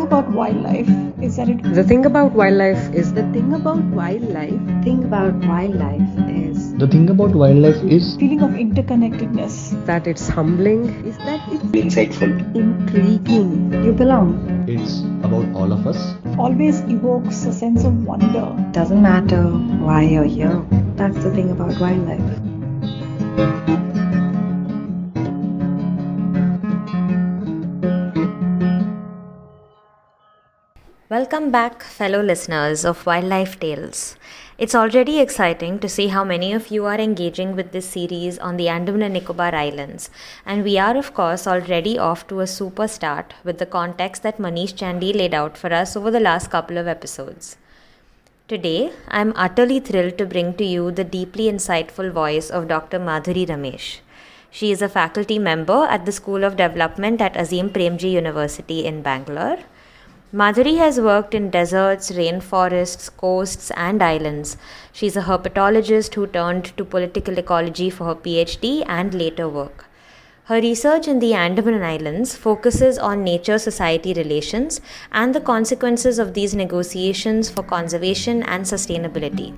thing about wildlife is that it. The thing about wildlife is The thing about wildlife, thing about wildlife is The thing about wildlife is feeling of interconnectedness. that it's humbling. is that it's insightful. intriguing. You belong. it's about all of us. Always evokes a sense of wonder. Doesn't matter why you're here. That's the thing about wildlife. Welcome back, fellow listeners of Wildlife Tales. It's already exciting to see how many of you are engaging with this series on the Andaman and Nicobar Islands, and we are, of course, already off to a super start with the context that Manish Chandy laid out for us over the last couple of episodes. Today, I'm utterly thrilled to bring to you the deeply insightful voice of Dr. Madhuri Ramesh. She is a faculty member at the School of Development at Azim Premji University in Bangalore. Madhuri has worked in deserts, rainforests, coasts, and islands. She's a herpetologist who turned to political ecology for her PhD and later work. Her research in the Andaman Islands focuses on nature society relations and the consequences of these negotiations for conservation and sustainability.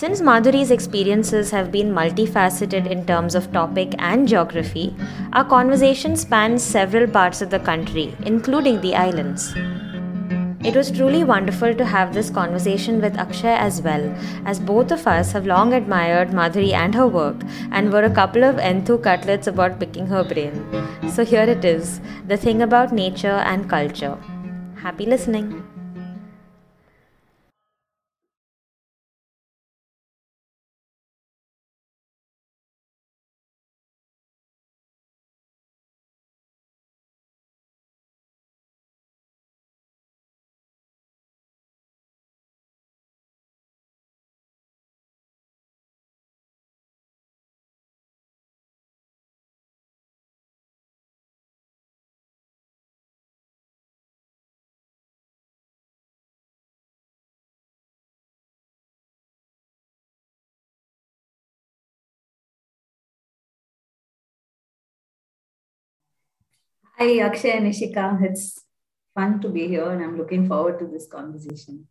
Since Madhuri's experiences have been multifaceted in terms of topic and geography, our conversation spans several parts of the country, including the islands. It was truly wonderful to have this conversation with Akshay as well, as both of us have long admired Madhuri and her work and were a couple of enthu cutlets about picking her brain. So here it is the thing about nature and culture. Happy listening! Hi, Akshay and Ishika. It's fun to be here, and I'm looking forward to this conversation.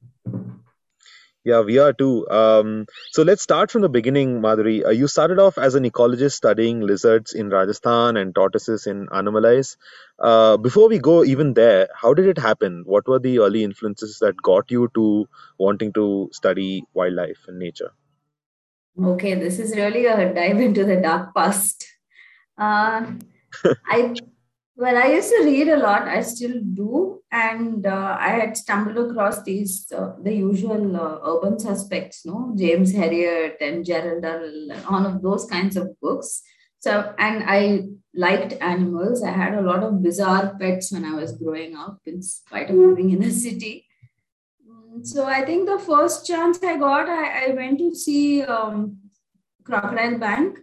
Yeah, we are too. Um, so let's start from the beginning, Madhuri. Uh, you started off as an ecologist studying lizards in Rajasthan and tortoises in Anamalais. Uh, before we go even there, how did it happen? What were the early influences that got you to wanting to study wildlife and nature? Okay, this is really a dive into the dark past. Uh, I well, I used to read a lot. I still do, and uh, I had stumbled across these uh, the usual uh, urban suspects, no James Herriot and Gerald all of those kinds of books. So, and I liked animals. I had a lot of bizarre pets when I was growing up, in spite of living in a city. Mm, So, I think the first chance I got, I, I went to see um, Crocodile Bank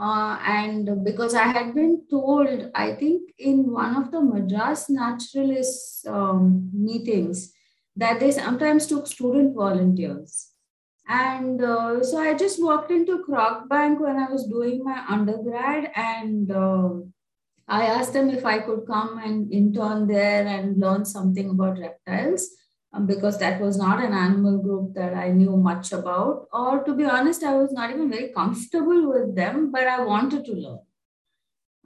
uh, and because I had been told, I think in one of the Madras naturalist um, meetings, that they sometimes took student volunteers. And uh, so I just walked into Croc Bank when I was doing my undergrad, and uh, I asked them if I could come and intern there and learn something about reptiles because that was not an animal group that I knew much about. Or to be honest, I was not even very comfortable with them, but I wanted to learn.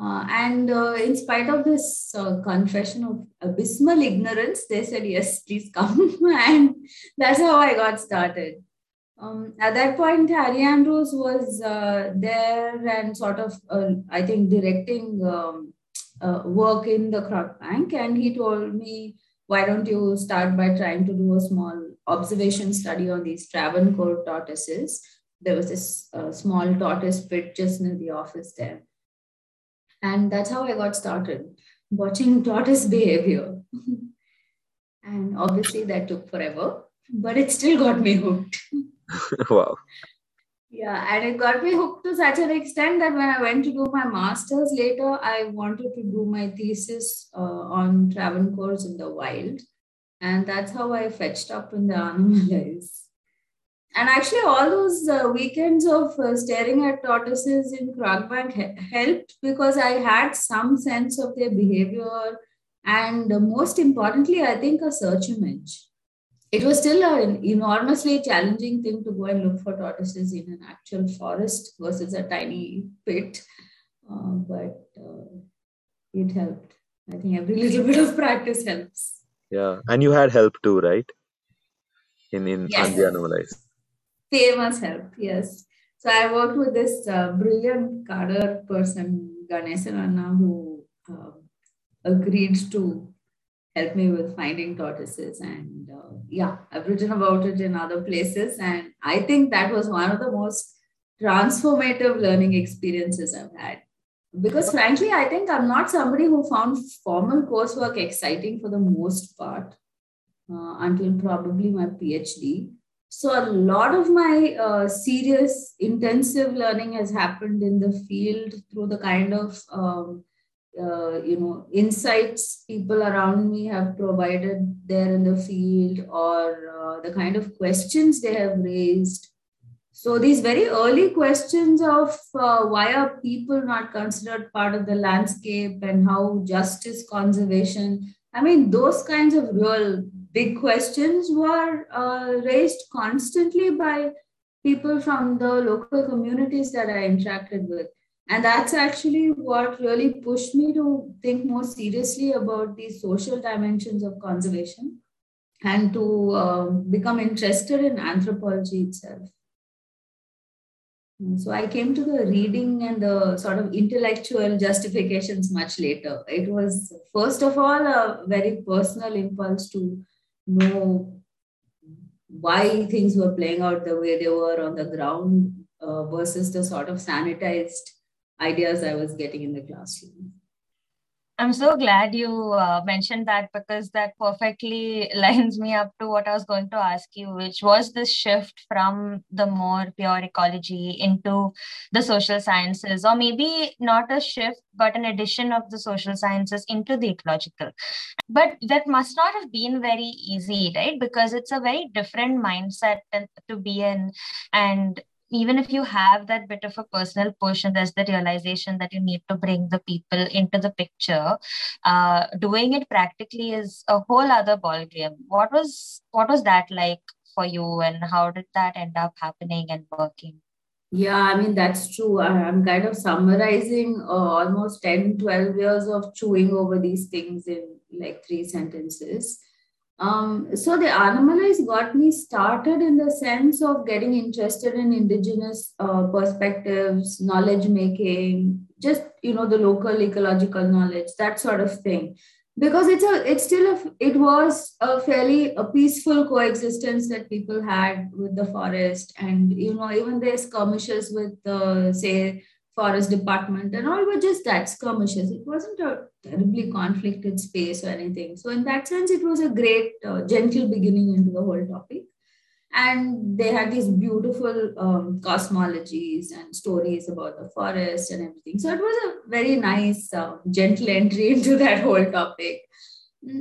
Uh, and uh, in spite of this uh, confession of abysmal ignorance, they said, Yes, please come. and that's how I got started. Um, at that point, Harry Andrews was uh, there and sort of, uh, I think, directing um, uh, work in the Croc Bank. And he told me, why don't you start by trying to do a small observation study on these Travancore tortoises? There was this uh, small tortoise pit just near the office there. And that's how I got started watching tortoise behavior. and obviously, that took forever, but it still got me hooked. wow. Yeah, and it got me hooked to such an extent that when I went to do my master's later, I wanted to do my thesis uh, on Travancore's in the wild. And that's how I fetched up in the Anamalais. And actually, all those uh, weekends of uh, staring at tortoises in Croc Bank he- helped because I had some sense of their behavior and uh, most importantly, I think a search image. It was still an enormously challenging thing to go and look for tortoises in an actual forest versus a tiny pit, uh, but uh, it helped. I think every little bit of practice helps. Yeah, and you had help too, right? In in Yes. Anamalais. famous help yes so i worked with this uh, brilliant Kadar person ganesan anna who uh, agreed to help me with finding tortoises and uh, yeah i've written about it in other places and i think that was one of the most transformative learning experiences i've had. Because frankly i think i'm not somebody who found formal coursework exciting for the most part uh, until probably my phd so a lot of my uh, serious intensive learning has happened in the field through the kind of um, uh, you know insights people around me have provided there in the field or uh, the kind of questions they have raised so these very early questions of uh, why are people not considered part of the landscape and how justice conservation i mean those kinds of real big questions were uh, raised constantly by people from the local communities that I interacted with. And that's actually what really pushed me to think more seriously about the social dimensions of conservation and to um, become interested in anthropology itself. So I came to the reading and the sort of intellectual justifications much later. It was, first of all, a very personal impulse to know why things were playing out the way they were on the ground uh, versus the sort of sanitized ideas I was getting in the classroom. I'm so glad you uh, mentioned that because that perfectly lines me up to what I was going to ask you, which was this shift from the more pure ecology into the social sciences, or maybe not a shift, but an addition of the social sciences into the ecological. But that must not have been very easy, right? Because it's a very different mindset to be in. And even if you have that bit of a personal push and there's the realization that you need to bring the people into the picture uh, doing it practically is a whole other ballgame. What was what was that like for you and how did that end up happening and working? Yeah i mean that's true. I'm kind of summarizing uh, almost 10 12 years of chewing over these things in like three sentences um, so the Anamalais got me started in the sense of getting interested in indigenous uh, perspectives, knowledge making, just you know the local ecological knowledge, that sort of thing. Because it's a, it's still a, it was a fairly a peaceful coexistence that people had with the forest, and you know even their skirmishes with the say forest department and all were just that skirmishes. It wasn't a terribly conflicted space or anything. So in that sense, it was a great uh, gentle beginning into the whole topic. And they had these beautiful um, cosmologies and stories about the forest and everything. So it was a very nice, uh, gentle entry into that whole topic.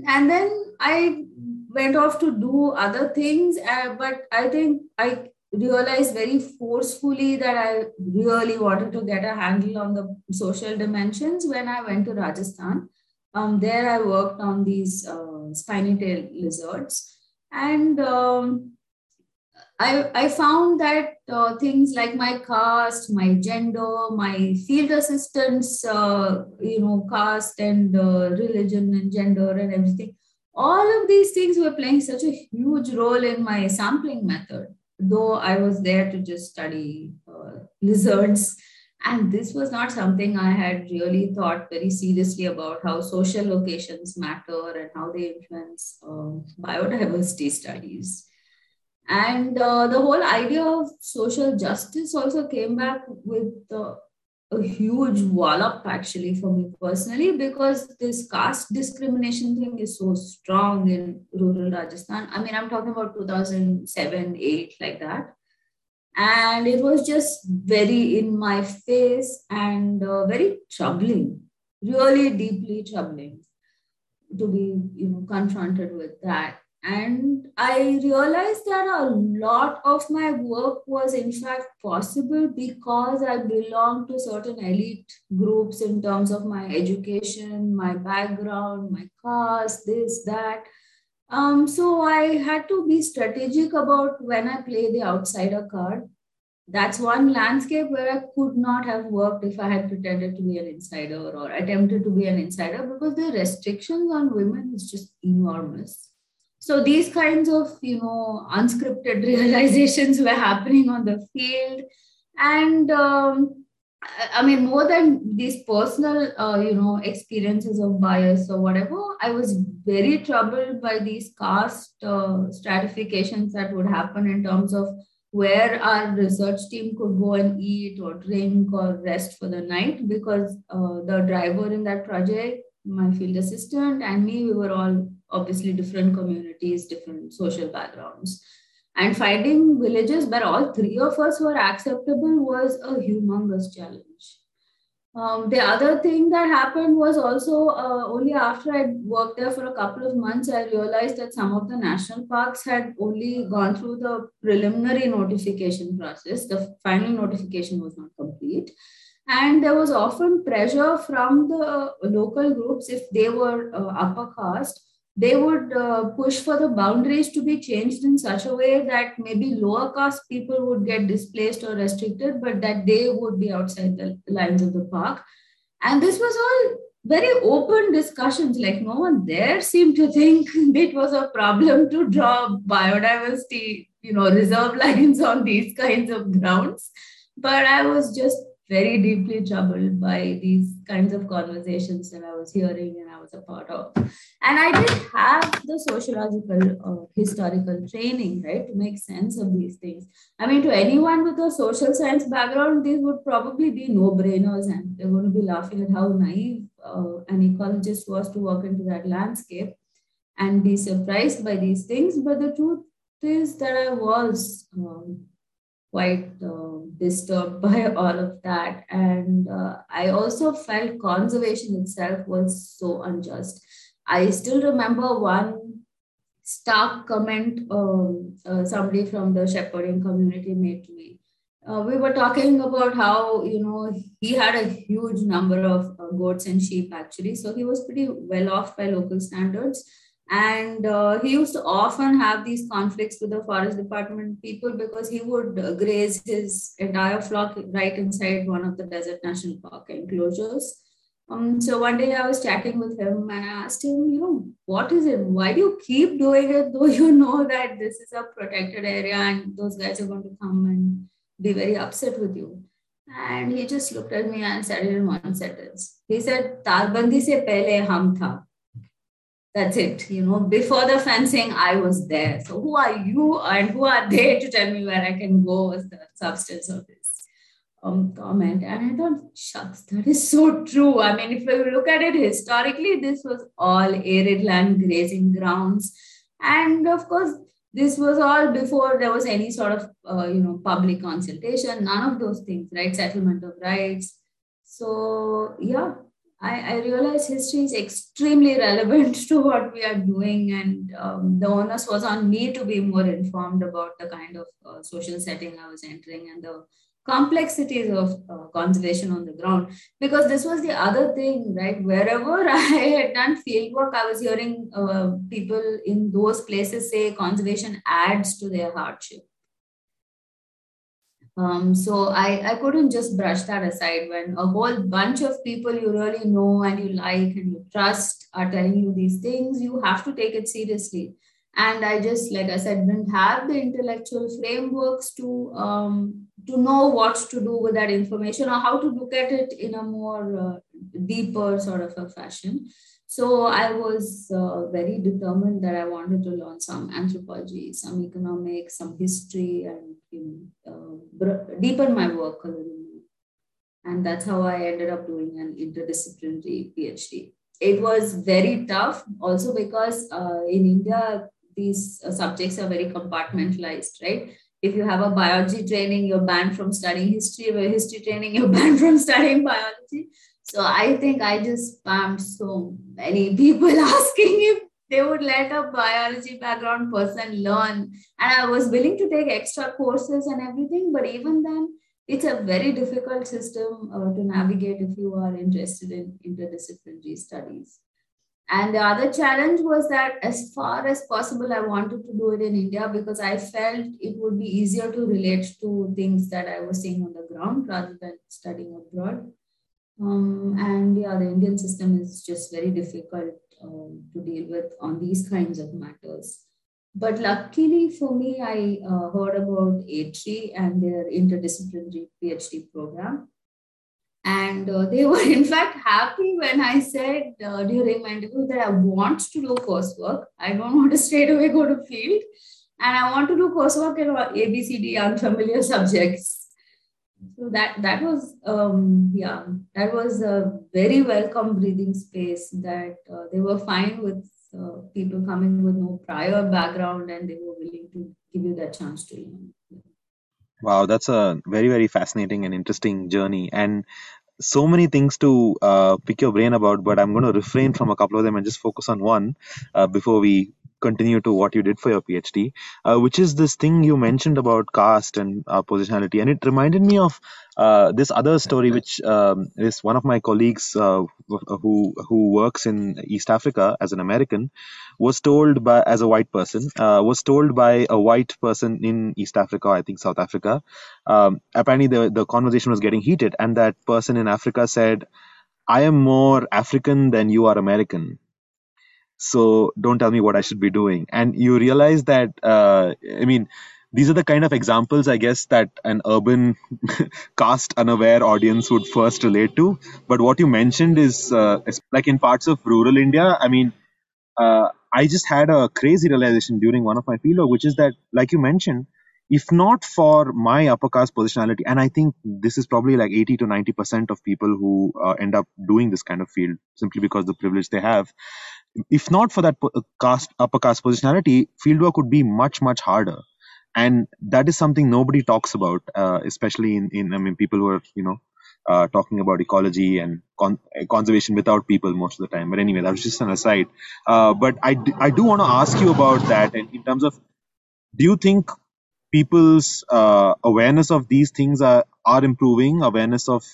And then I went off to do other things, uh, but I think I realized very forcefully that I really wanted to get a handle on the social dimensions when I went to Rajasthan. Um, there I worked on these uh, spiny tail lizards. And um, I, I found that uh, things like my caste, my gender, my field assistants, uh, you know, caste and uh, religion and gender and everything, all of these things were playing such a huge role in my sampling method though I was there to just study uh, lizards. And this was not something I had really thought very seriously about how social locations matter and how they influence um, biodiversity studies. And uh, the whole idea of social justice also came back with uh, a huge wallop actually for me personally because this caste discrimination thing is so strong in rural Rajasthan. I mean, I'm talking about 2007, 8, like that. And it was just very in my face and uh, very troubling, really deeply troubling to be you know confronted with that And I realized that a lot of my work was, in fact, possible because I belonged to certain elite groups in terms of my education, my background, my caste, this, that. Um, so I had to be strategic about when I play the outsider card. That's one landscape where I could not have worked if I had pretended to be an insider or attempted to be an insider because the restrictions on women is just enormous so these kinds of you know unscripted realizations were happening on the field. And um, i mean more than these personal uh, you know experiences of bias or whatever i was very troubled by these caste uh, stratifications that would happen in terms of where our research team could go and eat or drink or rest for the night because uh, the driver in that project my field assistant and me we were all obviously different communities, different social backgrounds. And finding villages where all three of us were acceptable was a humongous challenge. Um, the other thing that happened was also uh, only after I worked there for a couple of months, I realized that some of the national parks had only gone through the preliminary notification process. The final notification was not complete. And there was often pressure from the local groups if they were uh, upper caste they would uh, push for the boundaries to be changed in such a way that maybe lower caste people would get displaced or restricted, but that they would be outside the lines of the park. And this was all very open discussions. Like no one there seemed to think it was a problem to draw biodiversity, you know, reserve lines on these kinds of grounds. But I was just very deeply troubled by these kinds of conversations that I was hearing and I was a part of. And I did have the sociological, uh, historical training, right, to make sense of these things. I mean, to anyone with a social science background, these would probably be no brainers and they're going to be laughing at how naive uh, an ecologist was to walk into that landscape and be surprised by these things. But the truth is that I was. Um, quite uh, disturbed by all of that. And uh, I also felt conservation itself was so unjust. I still remember one stark comment um, uh, somebody from the shepherding community made to me. Uh, we were talking about how you know he had a huge number of uh, goats and sheep actually so he was pretty well off by local standards and uh, he used to often have these conflicts with the forest department people because he would uh, graze his entire flock right inside one of the desert national park enclosures. Um, so one day I was chatting with him and I asked him, you know, what is it? Why do you keep doing it though you know that this is a protected area and those guys are going to come and be very upset with you? And he just looked at me and said it in one sentence. He said, Talbandi se pehle hum tha that's it. You know before the fencing i was there. So who are you and who are they to tell me where i can go with the substance of this um, comment and i thought shucks that is so true. I mean if we look at it historically this was all arid land grazing grounds. And of course this was all before there was any sort of uh, you know public consultation none of those things right? Settlement of rights. So yeah I, I realize history is extremely relevant to what we are doing, and um, the onus was on me to be more informed about the kind of uh, social setting I was entering and the complexities of uh, conservation on the ground. Because this was the other thing, right? Wherever I had done field work, I was hearing uh, people in those places say conservation adds to their hardship um, so I, I couldn't just brush that aside when a whole bunch of people you really know and you like and you trust are telling you these things, you have to take it seriously. And I just, like I said, didn't have the intellectual frameworks to um, to know what to do with that information or how to look at it in a more uh, deeper sort of a fashion. So I was uh, very determined that I wanted to learn some anthropology, some economics, some history, and you know, uh, deepen my work a little more. And that's how I ended up doing an interdisciplinary PhD. It was very tough, also because uh, in India these uh, subjects are very compartmentalized, right? If you have a biology training, you're banned from studying history. If a history training, you're banned from studying biology so I think I just spammed so many people asking if they would let a biology background person learn. And I was willing to take extra courses and everything, but even then, it's a very difficult system uh, to navigate if you are interested in interdisciplinary studies. And the other challenge was that, as far as possible, I wanted to do it in India because I felt it would be easier to relate to things that I was seeing on the ground rather than studying abroad. Um, and yeah, the Indian system is just very difficult um, to deal with on these kinds of matters. But luckily for me, I uh, heard about ATREE and their interdisciplinary PhD program. And uh, they were, in fact, happy when I said uh, during my interview that I want to do coursework. I don't want to straight away go to field. And I want to do coursework in ABCD unfamiliar subjects. So that that was um, yeah that was a very welcome breathing space that uh, they were fine with uh, people coming with no prior background and they were willing to give you that chance to learn. Wow, that's a very, very fascinating and interesting journey. And so many things to uh, pick your brain about, but I'm going to refrain from a couple of them and just focus on one uh, before we continue to what you did for your PhD, uh, which is this thing you mentioned about caste and uh, positionality. And it reminded me of uh, this other story, which um, is one of my colleagues uh, who who works in East Africa as an American was told by as a white person uh, was told by a white person in East Africa, I think South Africa. Um, apparently, the the conversation was getting heated, and that person in Africa said, "I am more African than you are American." So don't tell me what I should be doing. And you realize that, uh, I mean, these are the kind of examples i guess that an urban caste unaware audience would first relate to but what you mentioned is uh, like in parts of rural india i mean uh, i just had a crazy realization during one of my fieldwork which is that like you mentioned if not for my upper caste positionality and i think this is probably like 80 to 90 percent of people who uh, end up doing this kind of field simply because the privilege they have if not for that caste upper caste positionality fieldwork would be much much harder. And that is something nobody talks about uh, especially in, in i mean people who are you know uh, talking about ecology and con- conservation without people most of the time. But anyway that was just an aside. Uh, but I, d- I do want to ask you about that and in terms of do you think people's uh, awareness of these things are, are improving? Awareness of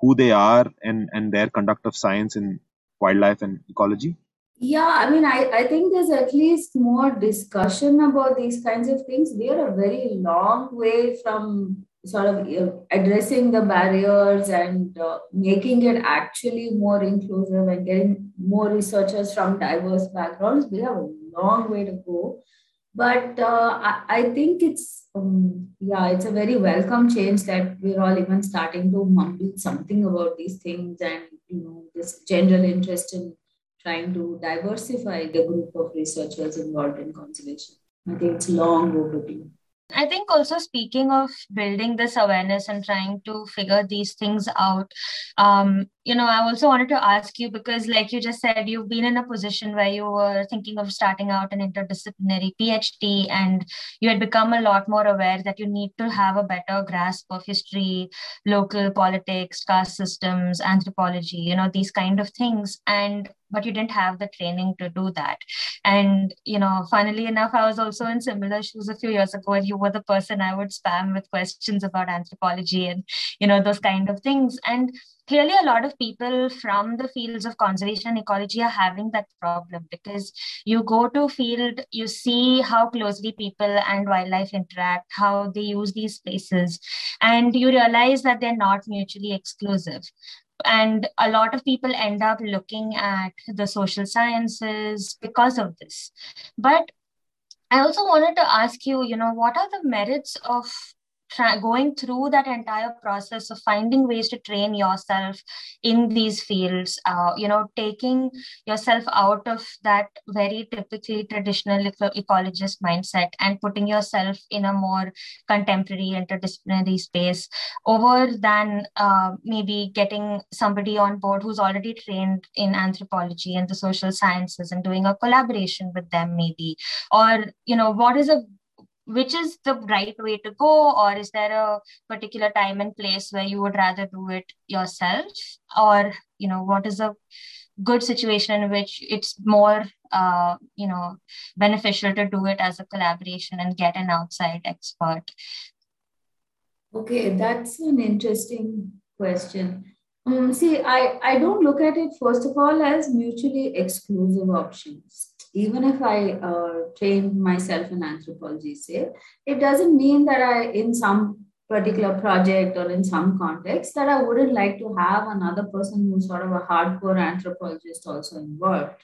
who they are and, and their conduct of science in wildlife and ecology yeah, I mean, I, I think there's at least more discussion about these kinds of things. We are a very long way from sort of addressing the barriers and uh, making it actually more inclusive and getting more researchers from diverse backgrounds. We have a long way to go. But uh, I, I, think it's, um, yeah, it's a very welcome change that we're all even starting to mumble something about these things and, you know, this general interest in trying to diversify the group of researchers involved in conservation. I think it's long overdue. I think also speaking of building this awareness and trying to figure these things out, um, you know, I also wanted to ask you because, like you just said, you've been in a position where you were thinking of starting out an interdisciplinary PhD and you had become a lot more aware that you need to have a better grasp of history, local politics, caste systems, anthropology, you know, these kind of things. And but you didn't have the training to do that. And you know funnily enough i was also in similar shoes a few years ago and you were the person i would spam with questions about anthropology and you know those kind of things. And clearly a lot of people from the fields of conservation and ecology are having that problem because you go to field you see how closely people and wildlife interact how they use these spaces and you realize that they're not mutually exclusive and a lot of people end up looking at the social sciences because of this. But i also wanted to ask you you know what are the merits of tra- going through that entire process of finding ways to train yourself in these fields uh, you know taking yourself out of that very typically traditional eco- ecologist mindset and putting yourself in a more contemporary interdisciplinary space. Over than uh, maybe getting somebody on board who's already trained in anthropology and the social sciences and doing a collaboration with them maybe. Or you know what is a which is the right way to go or is there a particular time and place where you would rather do it yourself? Or you know what is a good situation in which it's more uh, you know beneficial to do it as a collaboration and get an outside expert? Okay that's an interesting question. Um, see I, I don't look at it first of all as mutually exclusive options even if i uh, train myself in anthropology say it doesn't mean that i in some particular project or in some context that I wouldn't like to have another person who's sort of a hardcore anthropologist also involved.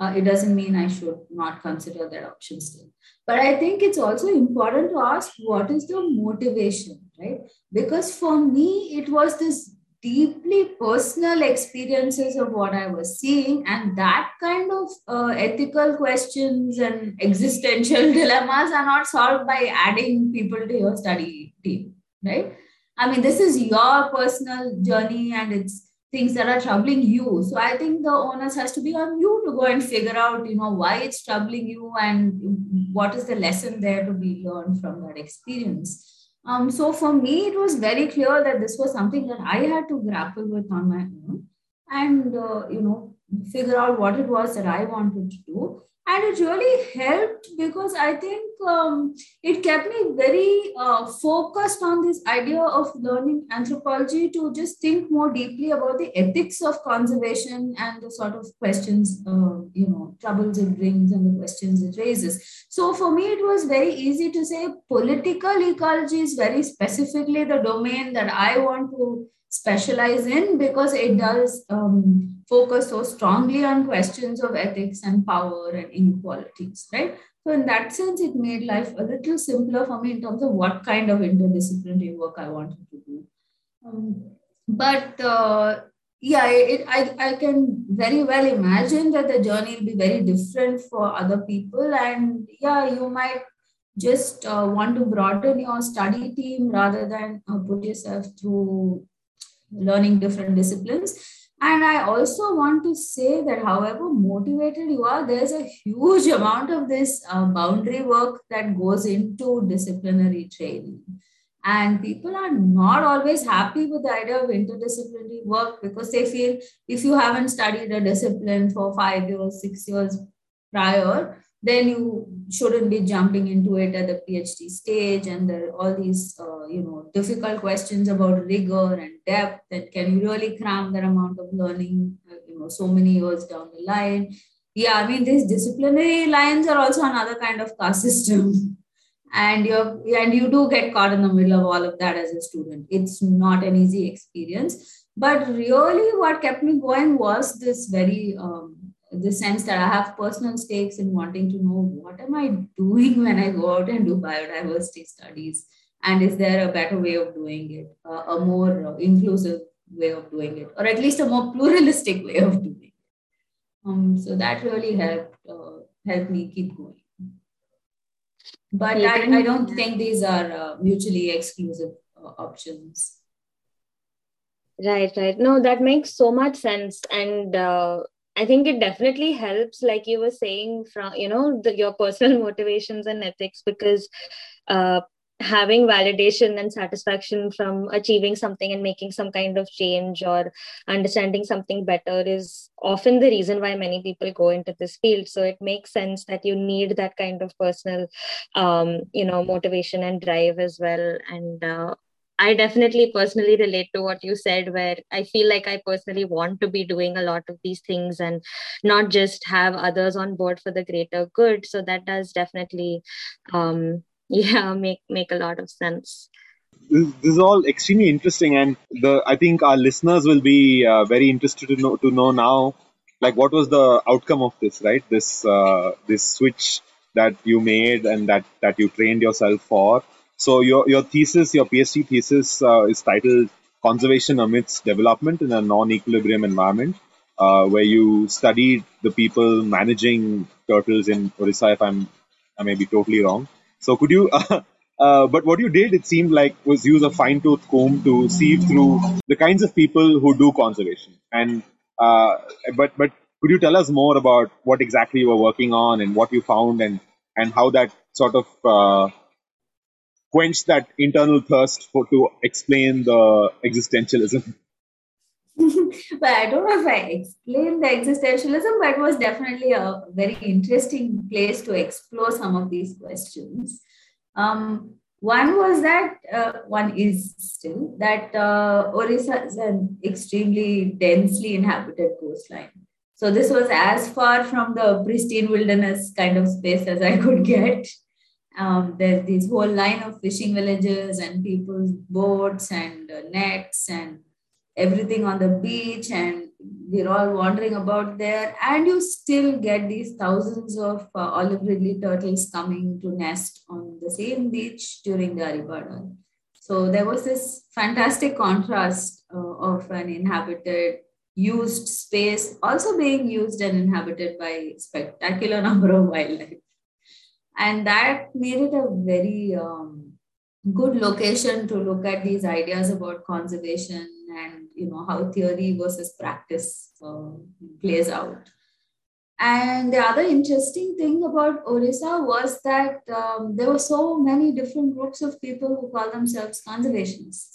Uh, it doesn't mean I should not consider that option still. But I think it's also important to ask what is the motivation, right? Because for me, it was this deeply personal experiences of what I was seeing, and that kind of uh, ethical questions and existential dilemmas are not solved by adding people to your study team right? I mean, this is your personal journey and it's things that are troubling you. So I think the onus has to be on you to go and figure out, you know, why it's troubling you and what is the lesson there to be learned from that experience. Um, so for me, it was very clear that this was something that I had to grapple with on my own and, uh, you know, figure out what it was that I wanted to do and it really helped because i think um, it kept me very uh, focused on this idea of learning anthropology to just think more deeply about the ethics of conservation and the sort of questions uh, you know troubles it brings and the questions it raises. So for me it was very easy to say political ecology is very specifically the domain that i want to specialize in because it does um, focus so strongly on questions of ethics and power and inequalities, right? So, in that sense, it made life a little simpler for me in terms of what kind of interdisciplinary work I wanted to do. Um, but uh, yeah, it, I, I can very well imagine that the journey will be very different for other people. And yeah, you might just uh, want to broaden your study team rather than uh, put yourself through learning different disciplines. And I also want to say that however motivated you are, there's a huge amount of this uh, boundary work that goes into disciplinary training. And people are not always happy with the idea of interdisciplinary work because they feel if you haven't studied a discipline for five years, six years prior, then you shouldn't be jumping into it at the PhD stage. And there are all these, uh, you know, difficult questions about rigor and depth. And can you really cram that amount of learning, uh, you know, so many years down the line? Yeah, I mean, these disciplinary lines are also another kind of caste system. and you're and you do get caught in the middle of all of that as a student. It's not an easy experience. But really, what kept me going was this very um, the sense that I have personal stakes in wanting to know what am I doing when I go out and do biodiversity studies, and is there a better way of doing it, uh, a more inclusive way of doing it, or at least a more pluralistic way of doing it. Um, so that really helped uh, me keep going. But I, I don't think these are uh, mutually exclusive uh, options. Right, right. No, that makes so much sense. And uh, I think it definitely helps, like you were saying, from you know the, your personal motivations and ethics, because uh, having validation and satisfaction from achieving something and making some kind of change or understanding something better is often the reason why many people go into this field. So it makes sense that you need that kind of personal um, you know motivation and drive as well. And uh, I definitely personally relate to what you said, where I feel like I personally want to be doing a lot of these things and not just have others on board for the greater good. So that does definitely, um, yeah, make make a lot of sense. This, is all extremely interesting, and the I think our listeners will be uh, very interested to know to know now, like what was the outcome of this, right? This uh, this switch that you made and that that you trained yourself for so your your thesis, your PhD thesis, uh, is titled "Conservation Amidst Development in a Non-Equilibrium Environment," uh, where you studied the people managing turtles in Orissa. If I'm, I may be totally wrong. So could you? Uh, but what you did, it seemed like, was use a fine-tooth comb to sieve through the kinds of people who do conservation. And uh, but but could you tell us more about what exactly you were working on and what you found and and how that sort of uh, quench that internal thirst for to explain the existentialism? well, I don't know if I explained the existentialism, but it was definitely a very interesting place to explore some of these questions. Um, one was that uh, one is still that uh, Orissa is an extremely densely inhabited coastline. So this was as far from the pristine wilderness kind of space as I could get. Um, there's this whole line of fishing villages and people's boats and uh, nets and everything on the beach and we're all wandering about there and you still get these thousands of uh, olive ridley turtles coming to nest on the same beach during the arribada. So there was this fantastic contrast uh, of an inhabited, used space also being used and inhabited by spectacular number of wildlife. And that made it a very um, good location to look at these ideas about conservation and you know how theory versus practice uh, plays out. And the other interesting thing about orissa was that um, there were so many different groups of people who call themselves conservationists.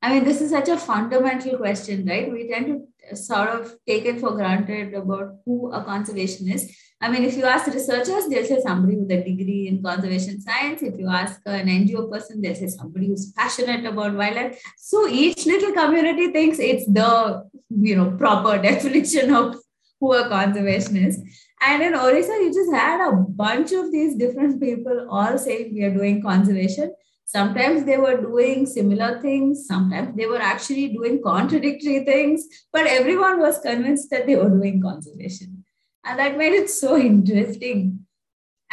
I mean this is such a fundamental question right? We tend to sort of take it for granted about who a conservationist I mean, if you ask researchers, they'll say somebody with a degree in conservation science. If you ask an NGO person, they'll say somebody who's passionate about wildlife. So each little community thinks it's the you know proper definition of who a conservationist is. And in Orissa, you just had a bunch of these different people all saying we are doing conservation. Sometimes they were doing similar things, sometimes they were actually doing contradictory things, but everyone was convinced that they were doing conservation and that made it so interesting.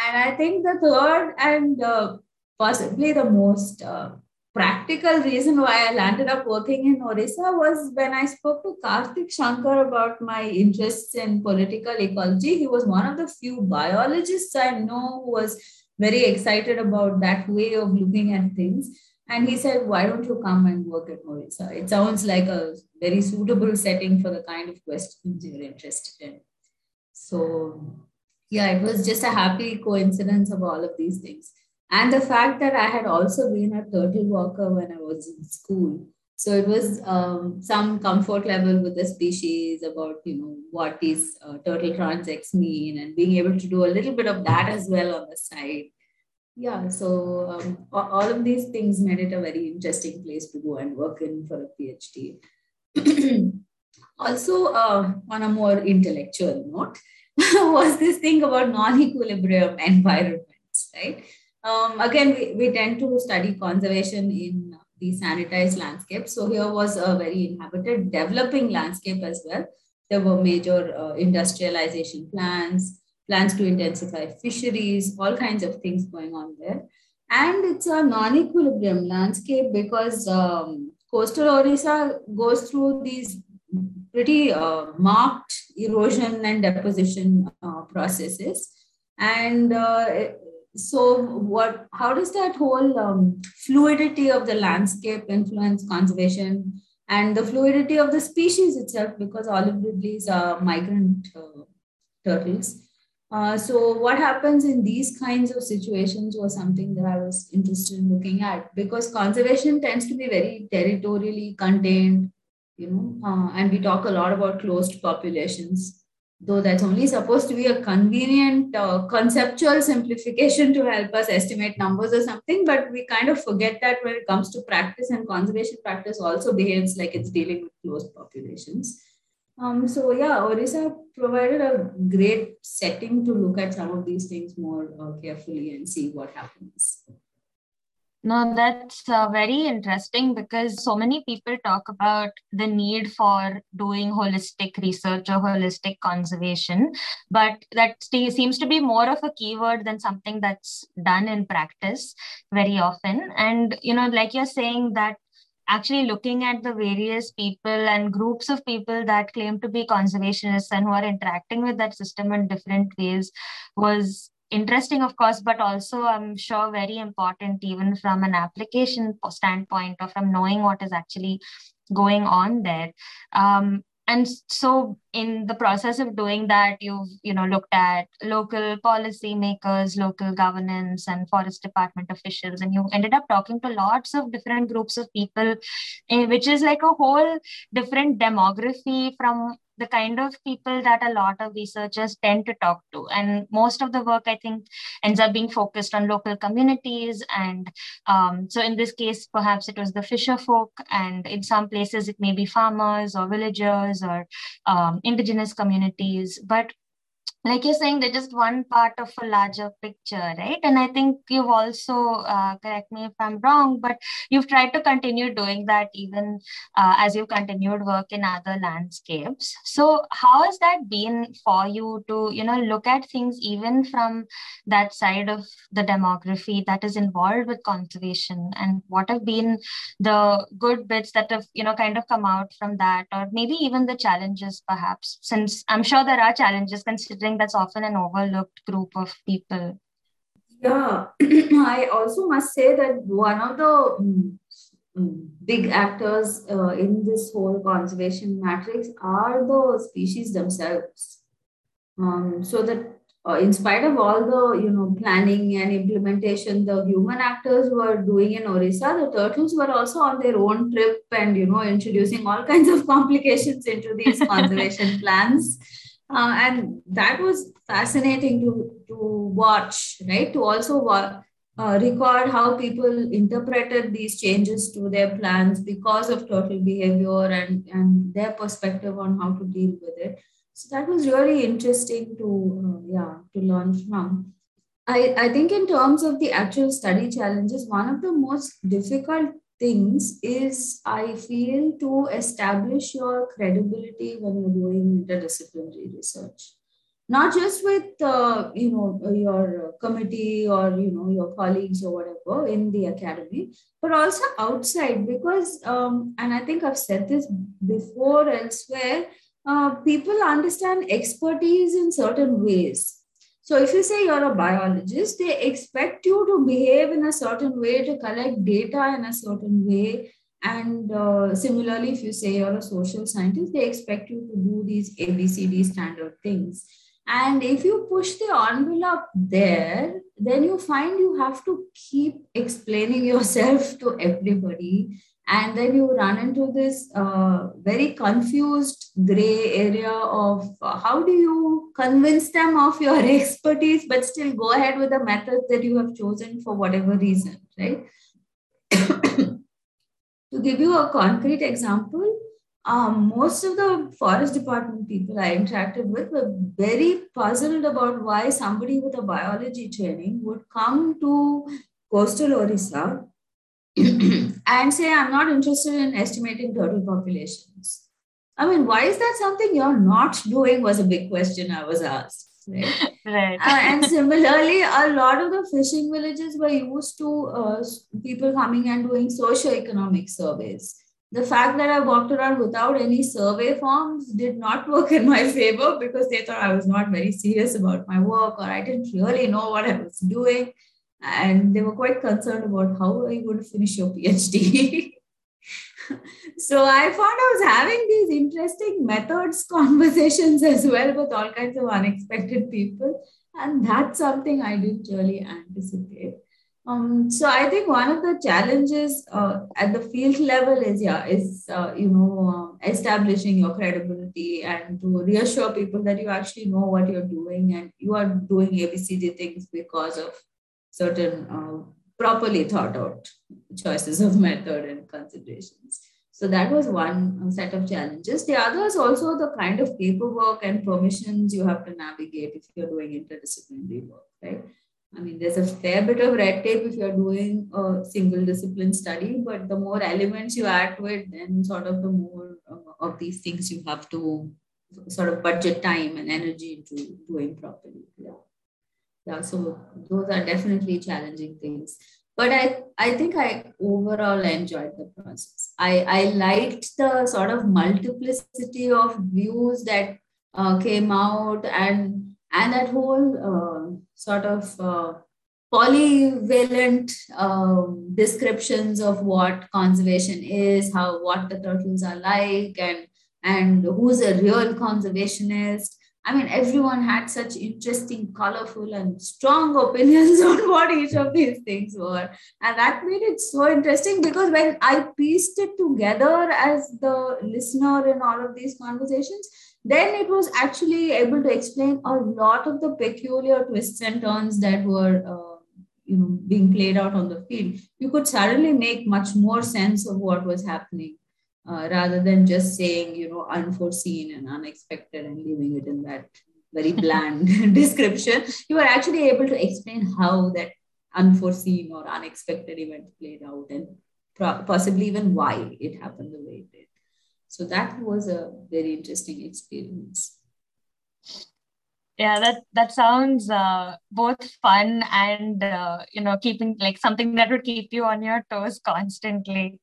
And I think the third and uh, possibly the most uh, practical reason why I landed up working in Orissa was when I spoke to Kartik Shanker about my interests in political ecology. He was one of the few biologists I know who was very excited about that way of looking at things. And he said, Why don't you come and work at Orissa? It sounds like a very suitable setting for the kind of questions you're interested in. So, yeah, it was just a happy coincidence of all of these things. And the fact that I had also been a turtle walker when I was in school. So it was um, some comfort level with the species about, you know, what these uh, turtle transects mean and being able to do a little bit of that as well on the side. Yeah, so um, all of these things made it a very interesting place to go and work in for a PhD. also, uh, on a more intellectual note, was this thing about non-equilibrium environments, right? Um, again, we, we tend to study conservation in the sanitized landscape. So here was a very inhabited, developing landscape as well. There were major uh, industrialization plans, plans to intensify fisheries, all kinds of things going on there. And it's a non-equilibrium landscape because um, coastal Orissa goes through these pretty uh, marked erosion and deposition uh, processes. And uh, so, what? How does that whole um, fluidity of the landscape influence conservation and the fluidity of the species itself? Because olive ridleys are migrant uh, turtles. Uh, so, what happens in these kinds of situations was something that I was interested in looking at because conservation tends to be very territorially contained you know, uh, and we talk a lot about closed populations, though that's only supposed to be a convenient uh, conceptual simplification to help us estimate numbers or something, but we kind of forget that when it comes to practice and conservation practice also behaves like it's dealing with closed populations. Um, so yeah, Orissa provided a great setting to look at some of these things more uh, carefully and see what happens. No, that's uh, very interesting because so many people talk about the need for doing holistic research or holistic conservation, but that seems to be more of a keyword than something that's done in practice very often. And, you know, like you're saying that actually looking at the various people and groups of people that claim to be conservationists and who are interacting with that system in different ways was interesting of course but also i'm sure very important even from an application standpoint or from knowing what is actually going on there. Um, and so in the process of doing that you've you know looked at local policy makers local governance and forest department officials and you ended up talking to lots of different groups of people eh, which is like a whole different demography from the kind of people that a lot of researchers tend to talk to. And most of the work, I think, ends up being focused on local communities. And um, so in this case, perhaps it was the fisher folk, and in some places, it may be farmers or villagers or um, indigenous communities. But like you're saying they're just one part of a larger picture right? And i think you've also uh, correct me if i'm wrong but you've tried to continue doing that even uh, as you've continued work in other landscapes. So how has that been for you to you know look at things even from that side of the demography that is involved with conservation? And what have been the good bits that have you know kind of come out from that? Or maybe even the challenges perhaps since i'm sure there are challenges considering that's often an overlooked group of people. Yeah, I also must say that one of the um, big actors uh, in this whole conservation matrix are the species themselves. Um, so that uh, in spite of all the you know planning and implementation the human actors were doing in orissa the turtles were also on their own trip and you know introducing all kinds of complications into these conservation plans uh, and that was fascinating to, to watch, right? To also uh, record how people interpreted these changes to their plans because of turtle behavior and, and their perspective on how to deal with it. So that was really interesting to, uh, yeah, to learn from. I, I think in terms of the actual study challenges, one of the most difficult things is I feel to establish your credibility when you're doing interdisciplinary research. Not just with uh, you know your committee or you know your colleagues or whatever in the academy, but also outside because um, and I think I've said this before elsewhere. Uh, people understand expertise in certain ways so if you say you're a biologist, they expect you to behave in a certain way, to collect data in a certain way. And uh, similarly, if you say you're a social scientist, they expect you to do these ABCD standard things. And if you push the envelope there, then you find you have to keep explaining yourself to everybody and then you run into this uh, very confused gray area of uh, how do you convince them of your expertise but still go ahead with the method that you have chosen for whatever reason right? To give you a concrete example um, most of the forest department people i interacted with were very puzzled about why somebody with a biology training would come to coastal orissa and say, I'm not interested in estimating turtle populations. I mean, why is that something you're not doing? Was a big question I was asked. Right. right. Uh, and similarly, a lot of the fishing villages were used to uh, people coming and doing socio-economic surveys. The fact that I walked around without any survey forms did not work in my favor because they thought I was not very serious about my work or I didn't really know what I was doing and they were quite concerned about how are you going to finish your PhD. so I found I was having these interesting methods conversations as well with all kinds of unexpected people, and that's something I didn't really anticipate. Um, so I think one of the challenges uh, at the field level is yeah is uh, you know uh, establishing your credibility and to reassure people that you actually know what you're doing and you are doing ABCD things because of certain uh, properly thought out choices of method and considerations. So that was one uh, set of challenges. The other is also the kind of paperwork and permissions you have to navigate if you're doing interdisciplinary work, right? I mean, there's a fair bit of red tape if you're doing a single discipline study, but the more elements you add to it, then sort of the more uh, of these things you have to sort of budget time and energy into doing properly. Yeah yeah so those are definitely challenging things but i i think i overall enjoyed the process i i liked the sort of multiplicity of views that uh, came out and and that whole uh, sort of uh, polyvalent um, descriptions of what conservation is how what the turtles are like and and who's a real conservationist. I mean, everyone had such interesting, colorful, and strong opinions on what each of these things were. And that made it so interesting because when I pieced it together as the listener in all of these conversations, then it was actually able to explain a lot of the peculiar twists and turns that were. Uh, you know, being played out on the field, you could suddenly make much more sense of what was happening uh, rather than just saying, you know, unforeseen and unexpected and leaving it in that very bland description. You were actually able to explain how that unforeseen or unexpected event played out and pro- possibly even why it happened the way it did. So that was a very interesting experience. Yeah, that that sounds uh, both fun and uh, you know keeping like something that would keep you on your toes constantly.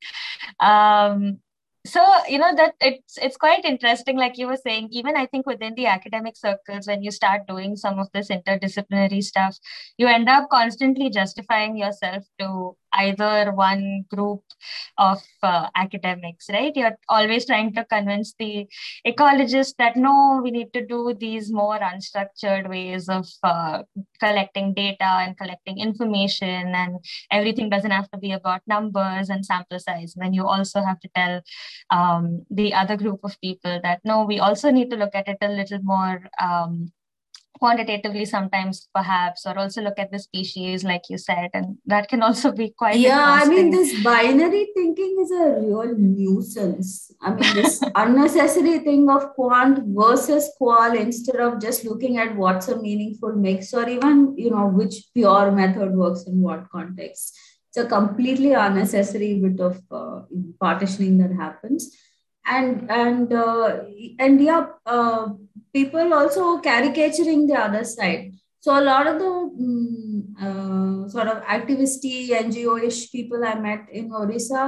Um, so you know that it's it's quite interesting like you were saying even i think within the academic circles when you start doing some of this interdisciplinary stuff you end up constantly justifying yourself to either one group of uh, academics, right? You're always trying to convince the ecologists that no, we need to do these more unstructured ways of uh, collecting data and collecting information, and everything doesn't have to be about numbers and sample size. then you also have to tell um, the other group of people that no, we also need to look at it a little more. Um, quantitatively sometimes perhaps or also look at the species like you said and that can also be quite yeah i mean this binary thinking is a real nuisance. I mean this unnecessary thing of quant versus qual instead of just looking at what's a meaningful mix or even you know which pure method works in what context. It's a completely unnecessary bit of uh, partitioning that happens and and uh, and yeah uh, people also caricaturing the other side. So a lot of the um, uh, sort of activisty ngo-ish people i met in orissa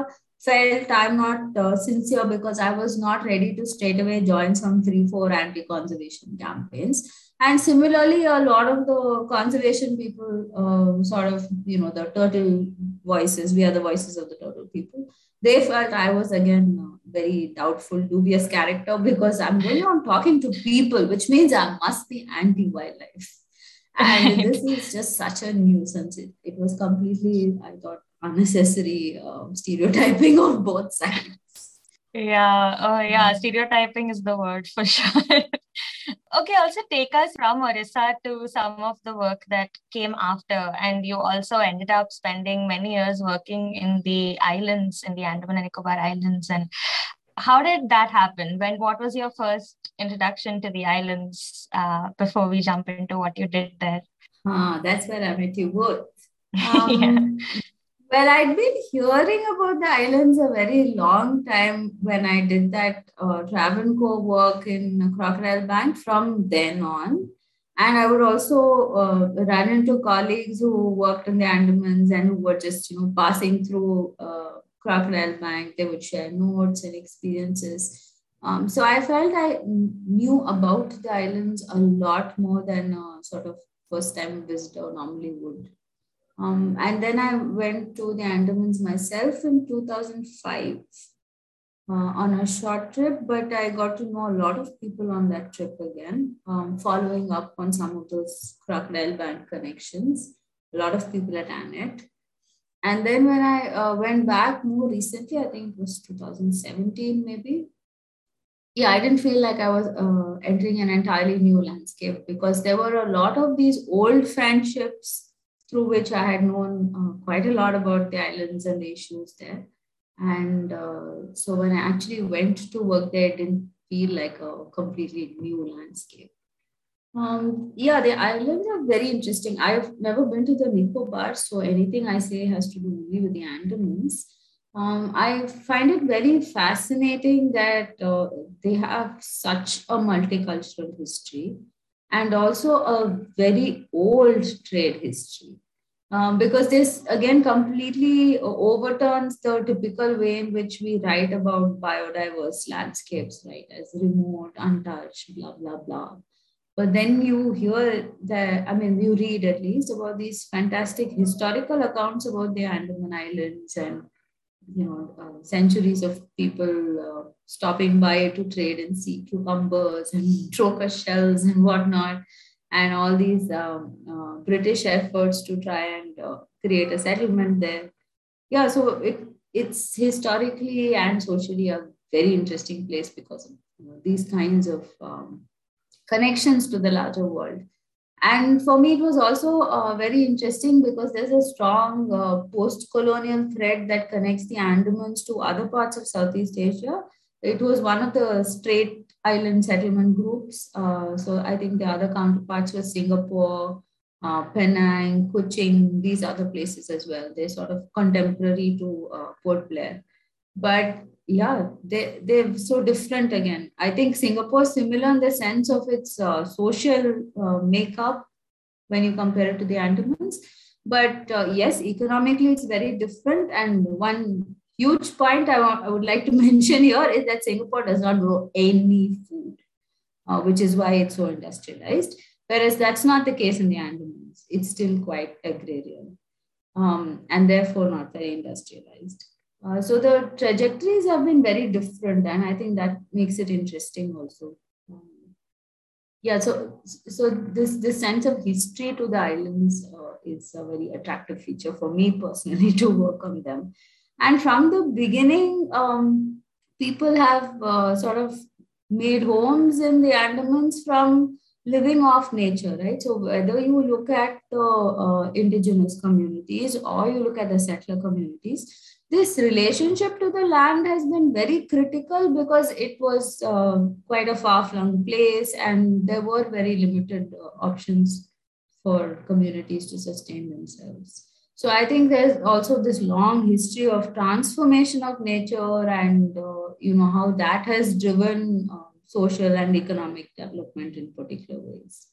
felt i'm not uh, sincere because i was not ready to straight away join some three four anti-conservation campaigns. And similarly a lot of the conservation people uh, sort of you know the turtle voices we are the voices of the turtle people they felt I was again uh, very doubtful, dubious character because I'm going on talking to people, which means I must be anti wildlife. And this is just such a nuisance. It, it was completely, I thought, unnecessary uh, stereotyping of both sides. Yeah, oh yeah, stereotyping is the word for sure. okay, also take us from Orissa to some of the work that came after. And you also ended up spending many years working in the islands, in the Andaman and Nicobar Islands. And how did that happen? When what was your first introduction to the islands uh, before we jump into what you did there? Ah, that's where I met you both. Um, yeah. Well, I'd been hearing about the islands a very long time when I did that uh, Travancore work in Crocodile Bank from then on. And I would also uh, run into colleagues who worked in the Andamans and who were just, you know, passing through uh, Crocodile Bank. They would share notes and experiences. Um, so I felt I knew about the islands a lot more than a sort of first time visitor normally would. Um, and then I went to the Andamans myself in 2005 uh, on a short trip, but I got to know a lot of people on that trip again, um, following up on some of those Crocodile Bank connections, a lot of people at ANET. And then when I uh, went back more recently, I think it was 2017 maybe. Yeah, I didn't feel like I was uh, entering an entirely new landscape because there were a lot of these old friendships through which I had known uh, quite a lot about the islands and the issues there. And uh, so when I actually went to work there, it didn't feel like a completely new landscape. Um, yeah, the islands are very interesting. I've never been to the Nicobar, so anything I say has to do only with the Andamans. Um, I find it very fascinating that uh, they have such a multicultural history and also a very old trade history. Um, because this again completely overturns the typical way in which we write about biodiverse landscapes, right? As remote, untouched, blah, blah, blah. But then you hear that, I mean, you read at least about these fantastic historical accounts about the Andaman Islands and, you know, uh, centuries of people uh, stopping by to trade and sea cucumbers and trochus shells and whatnot, and all these um, uh, British efforts to try and uh, create a settlement there. Yeah, so it, it's historically and socially a very interesting place because of you know, these kinds of um, connections to the larger world. And for me, it was also uh, very interesting because there's a strong uh, post colonial thread that connects the Andamans to other parts of Southeast Asia. It was one of the Strait Island settlement groups. Uh, so I think the other counterparts were Singapore, uh, Penang, Kuching, these other places as well. They're sort of contemporary to uh, Port Blair. But yeah, they, they're so different again. I think Singapore is similar in the sense of its uh, social uh, makeup when you compare it to the Andamans. But uh, yes, economically, it's very different. And one huge point I, want, I would like to mention here is that Singapore does not grow any food, uh, which is why it's so industrialized. Whereas that's not the case in the Andamans. It's still quite agrarian um, and therefore not very industrialized. Uh, so the trajectories have been very different, and I think that makes it interesting also. Um, yeah, so so this this sense of history to the islands uh, is a very attractive feature for me personally to work on them. And from the beginning, um, people have uh, sort of made homes in the Andamans from living off nature, right? So whether you look at the uh, indigenous communities or you look at the settler communities, this relationship to the land has been very critical because it was uh, quite a far-flung place and there were very limited uh, options for communities to sustain themselves so i think there's also this long history of transformation of nature and uh, you know how that has driven uh, social and economic development in particular ways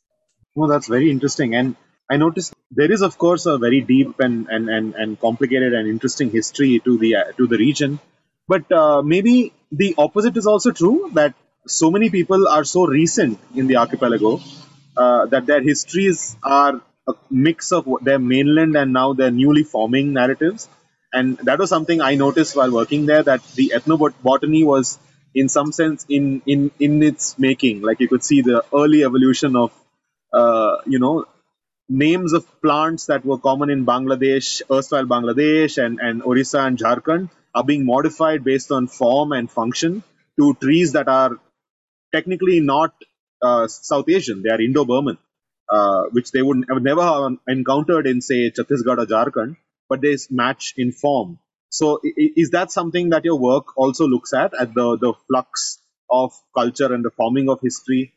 well that's very interesting and I noticed there is, of course, a very deep and, and, and, and complicated and interesting history to the uh, to the region. But uh, maybe the opposite is also true that so many people are so recent in the archipelago uh, that their histories are a mix of their mainland and now their newly forming narratives. And that was something I noticed while working there that the ethnobotany was, in some sense, in in in its making. Like you could see the early evolution of, uh, you know, names of plants that were common in Bangladesh, erstwhile Bangladesh, and, and Orissa and Jharkhand are being modified based on form and function to trees that are technically not uh, South Asian, they are Indo Burman, uh, which they would never have encountered in, say, Chhattisgarh or Jharkhand, but they match in form. So, is that something that your work also looks at, at the, the flux of culture and the forming of history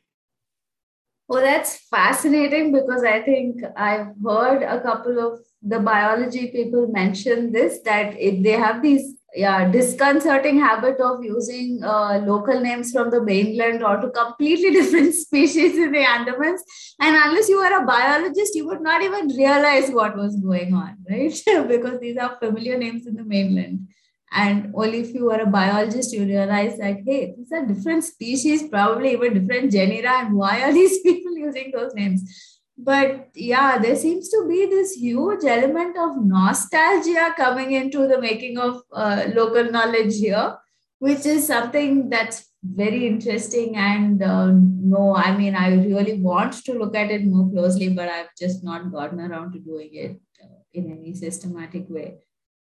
well, that's fascinating because I think I've heard a couple of the biology people mention this that if they have these yeah disconcerting habit of using uh, local names from the mainland or to completely different species in the Andamans, and unless you are a biologist, you would not even realize what was going on, right? because these are familiar names in the mainland. And only if you are a biologist, you realize that, hey, these are different species, probably even different genera, and why are these people using those names? But yeah, there seems to be this huge element of nostalgia coming into the making of uh, local knowledge here, which is something that's very interesting. And uh, no, I mean, I really want to look at it more closely, but I've just not gotten around to doing it uh, in any systematic way.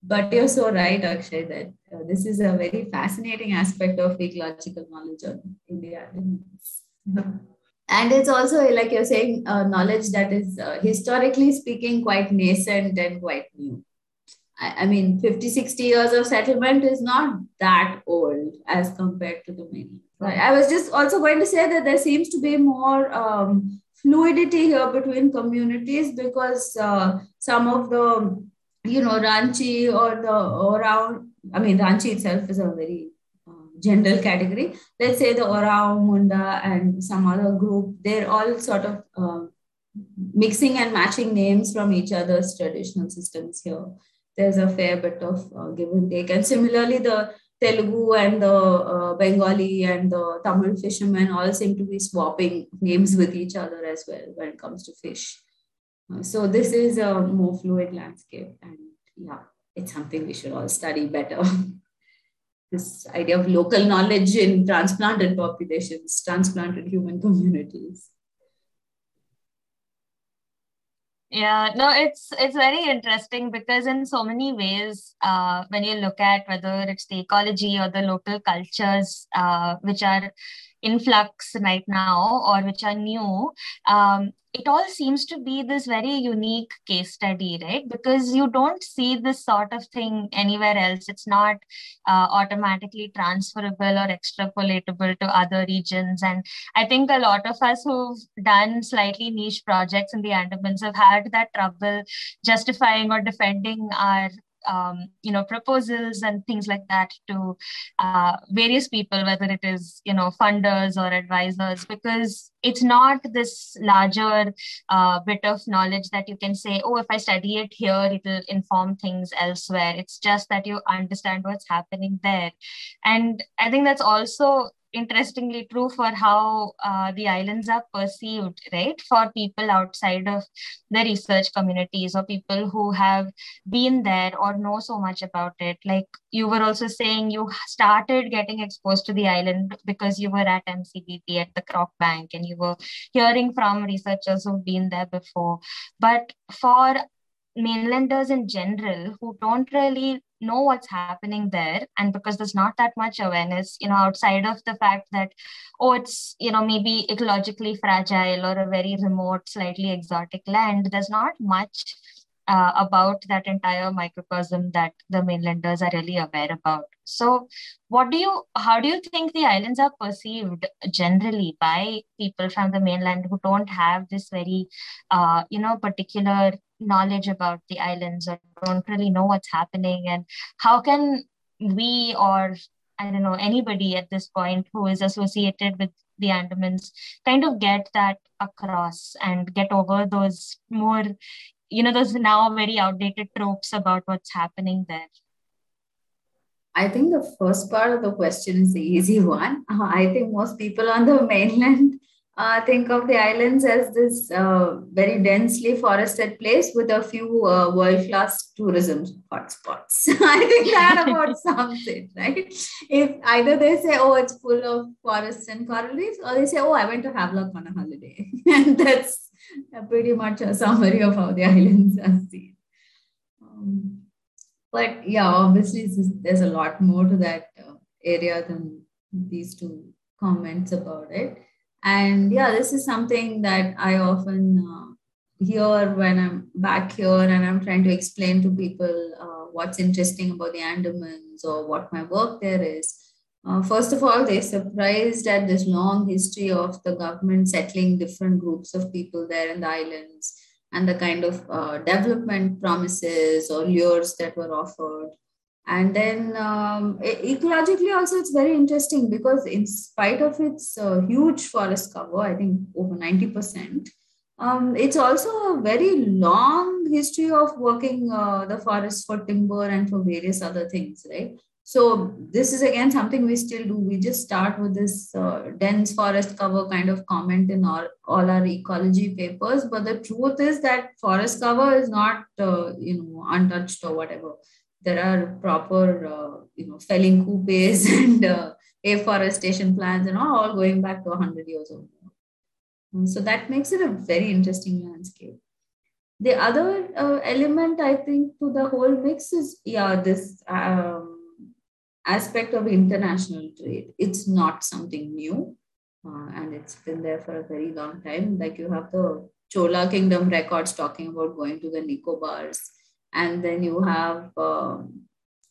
But you're so right, Akshay, that uh, this is a very fascinating aspect of ecological knowledge on India. and it's also, like you're saying, uh, knowledge that is uh, historically speaking quite nascent and quite new. I, I, mean, 50, 60 years of settlement is not that old as compared to the mainland. I was just also going to say that there seems to be more um, fluidity here between communities because uh, some of the you know, Ranchi or the around, I mean, Ranchi itself is a very general category. Let's say the Oraon, Munda, and some other group, they're all sort of uh, mixing and matching names from each other's traditional systems here. There's a fair bit of uh, give and take. And similarly, the Telugu and the uh, Bengali and the Tamil fishermen all seem to be swapping names with each other as well when it comes to fish. Uh, so this is a more fluid landscape and yeah, it's something we should all study better. this idea of local knowledge in transplanted populations, transplanted human communities. Yeah, no, it's it's very interesting because in so many ways, uh, when you look at whether it's the ecology or the local cultures, uh, which are in flux right now or which are new, um, it all seems to be this very unique case study, right? Because you don't see this sort of thing anywhere else. It's not uh, automatically transferable or extrapolatable to other regions. And I think a lot of us who've done slightly niche projects in the Andamans have had that trouble justifying or defending our um, you know proposals and things like that to uh, various people whether it is you know funders or advisors because it's not this larger uh, bit of knowledge that you can say oh if i study it here it'll inform things elsewhere. It's just that you understand what's happening there. And i think that's also interestingly true for how uh, the islands are perceived, right? For people outside of the research communities or people who have been there or know so much about it. Like you were also saying, you started getting exposed to the island because you were at MCBT at the Croc Bank and you were hearing from researchers who've been there before. But for mainlanders in general who don't really know what's happening there and because there's not that much awareness you know outside of the fact that oh it's you know maybe ecologically fragile or a very remote slightly exotic land there's not much uh, about that entire microcosm that the mainlanders are really aware about. So what do you how do you think the islands are perceived generally by people from the mainland who don't have this very uh, you know particular knowledge about the islands. Or don't really know what's happening. And how can we or i don't know anybody at this point who is associated with the andamans kind of get that across and get over those more you know those now very outdated tropes about what's happening there? I think the first part of the question is the easy one. I think most people on the mainland uh, think of the islands as this uh, very densely forested place with a few uh, world class tourism hotspots. I think that about sums it, right? If either they say, oh, it's full of forests and coral reefs, or they say, oh, I went to Havelock on a holiday. and that's pretty much a summary of how the islands are seen. Um, but yeah, obviously, there's a lot more to that uh, area than these two comments about it and yeah this is something that i often uh, hear when i'm back here and i'm trying to explain to people uh, what's interesting about the andamans or what my work there is. Uh, first of all they're surprised at this long history of the government settling different groups of people there in the islands and the kind of uh, development promises or lures that were offered and then um, ecologically also it's very interesting because in spite of its uh, huge forest cover i think over 90% um, it's also a very long history of working uh, the forest for timber and for various other things right? So this is again something we still do. We just start with this uh, dense forest cover kind of comment in all, all our ecology papers. But the truth is that forest cover is not uh, you know untouched or whatever there are proper, uh, you know, felling coupes and uh, afforestation plans and all, all going back to 100 years or more. Um, so that makes it a very interesting landscape. The other uh, element, I think, to the whole mix is, yeah, this um, aspect of international trade. It's not something new. Uh, and it's been there for a very long time. Like you have the Chola Kingdom records talking about going to the Nicobars and then you have um,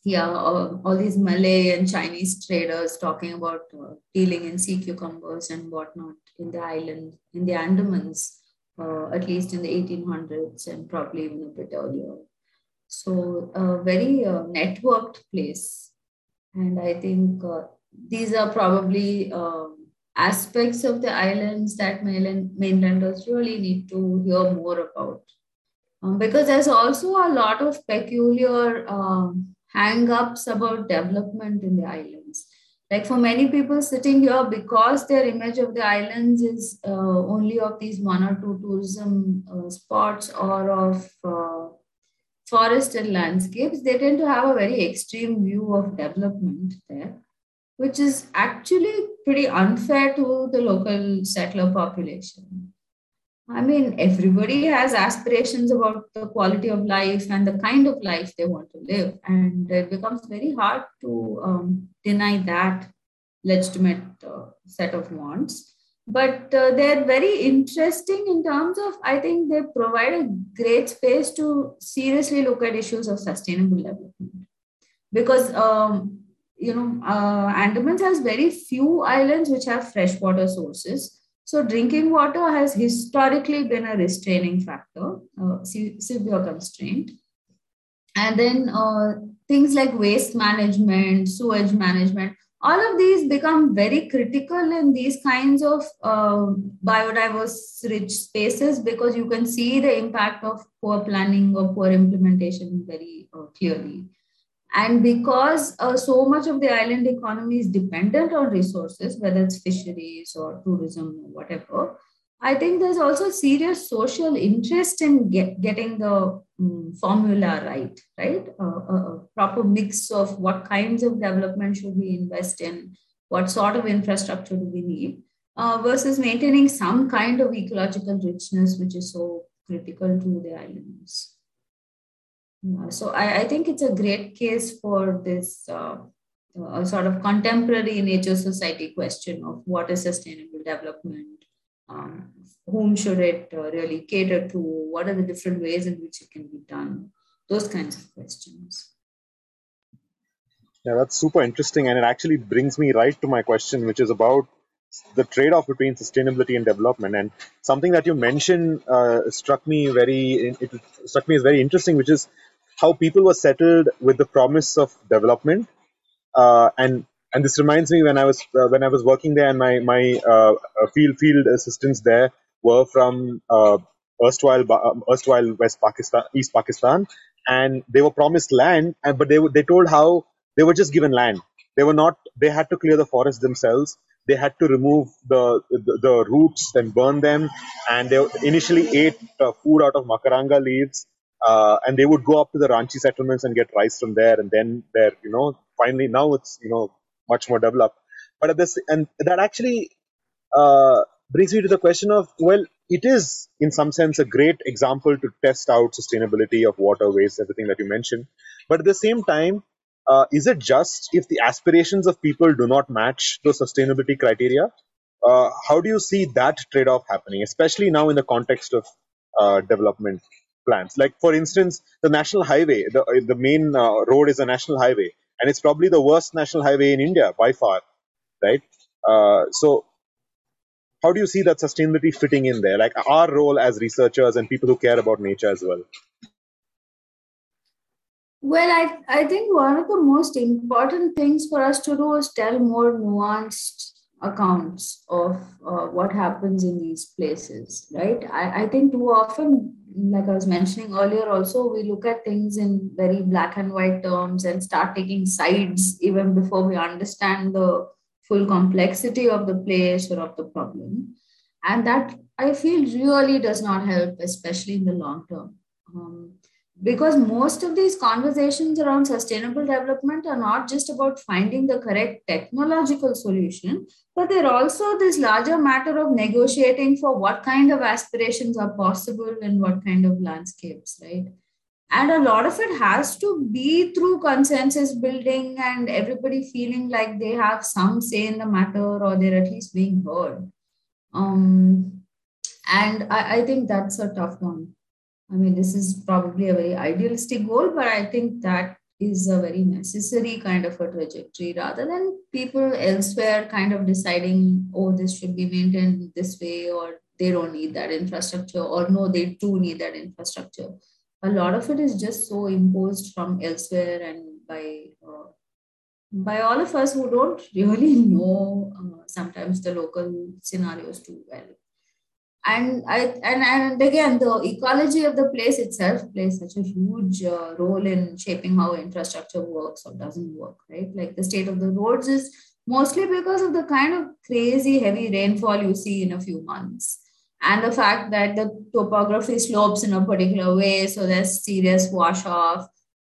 yeah all, all, these malay and chinese traders talking about uh, dealing in sea cucumbers and whatnot in the island in the andamans uh, at least in the 1800s and probably even a bit earlier. So a very uh, networked place. And i think uh, these are probably um, aspects of the islands that mainland, mainlanders really need to hear more about um, because there's also a lot of peculiar um, hang-ups about development in the islands. Like for many people sitting here, because their image of the islands is uh, only of these one or two tourism uh, spots or of uh, forest and landscapes, they tend to have a very extreme view of development there, which is actually pretty unfair to the local settler population. I mean, everybody has aspirations about the quality of life and the kind of life they want to live. And it becomes very hard to um, deny that legitimate uh, set of wants. But uh, they're very interesting in terms of, I think they provide a great space to seriously look at issues of sustainable development. Because, um, you know, uh, Andamans has very few islands which have freshwater sources so drinking water has historically been a restraining factor, uh, severe constraint. And then uh, things like waste management, sewage management, all of these become very critical in these kinds of uh, biodiverse rich spaces because you can see the impact of poor planning or poor implementation very uh, clearly. And because uh, so much of the island economy is dependent on resources, whether it's fisheries or tourism or whatever, I think there's also serious social interest in get, getting the um, formula right, right? Uh, a, a, proper mix of what kinds of development should we invest in, what sort of infrastructure do we need, uh, versus maintaining some kind of ecological richness, which is so critical to the islands. So I, I think it's a great case for this uh, uh, sort of contemporary nature society question of what is sustainable development, um, whom should it uh, really cater to, what are the different ways in which it can be done, those kinds of questions. Yeah, that's super interesting. And it actually brings me right to my question, which is about the trade off between sustainability and development. And something that you mentioned uh, struck me very, it struck me as very interesting, which is how people were settled with the promise of development. Uh, and and this reminds me when I was uh, when I was working there, and my my uh, uh field field assistants there were from uh, erstwhile um, erstwhile West Pakistan, East Pakistan, and they were promised land, and but they they told how they were just given land. They were not. They had to clear the forest themselves. They had to remove the the, the roots and burn them, and they initially ate uh, food out of macaranga leaves uh, and they would go up to the Ranchi settlements and get rice from there, and then there, you know, finally now it's you know much more developed. But at this, and that actually uh, brings me to the question of well, it is in some sense a great example to test out sustainability of waterways, everything that you mentioned. But at the same time, uh, is it just if the aspirations of people do not match the sustainability criteria? Uh, how do you see that trade-off happening, especially now in the context of uh, development plans. Like for instance, the national highway, the the main uh, road is a national highway, and it's probably the worst national highway in India by far, right? Uh, so how do you see that sustainability fitting in there like our role as researchers and people who care about nature as well well I, I think one of the most important things for us to do is tell more nuanced accounts of uh, what happens in these places right I, I think too often like I was mentioning earlier, also, we look at things in very black and white terms and start taking sides even before we understand the full complexity of the place or of the problem. And that I feel really does not help, especially in the long term. Um, because most of these conversations around sustainable development are not just about finding the correct technological solution, but they're also this larger matter of negotiating for what kind of aspirations are possible in what kind of landscapes, right? And a lot of it has to be through consensus building and everybody feeling like they have some say in the matter or they're at least being heard. Um, and I, I think that's a tough one. I mean, this is probably a very idealistic goal, but I think that is a very necessary kind of a trajectory rather than people elsewhere kind of deciding, oh, this should be maintained this way, or they don't need that infrastructure, or no, they do need that infrastructure. A lot of it is just so imposed from elsewhere and by uh, by all of us who don't really know uh, sometimes the local scenarios too well and I and, and again the ecology of the place itself plays such a huge uh, role in shaping how infrastructure works or doesn't work right like the state of the roads is mostly because of the kind of crazy heavy rainfall you see in a few months and the fact that the topography slopes in a particular way, so there's serious wash off.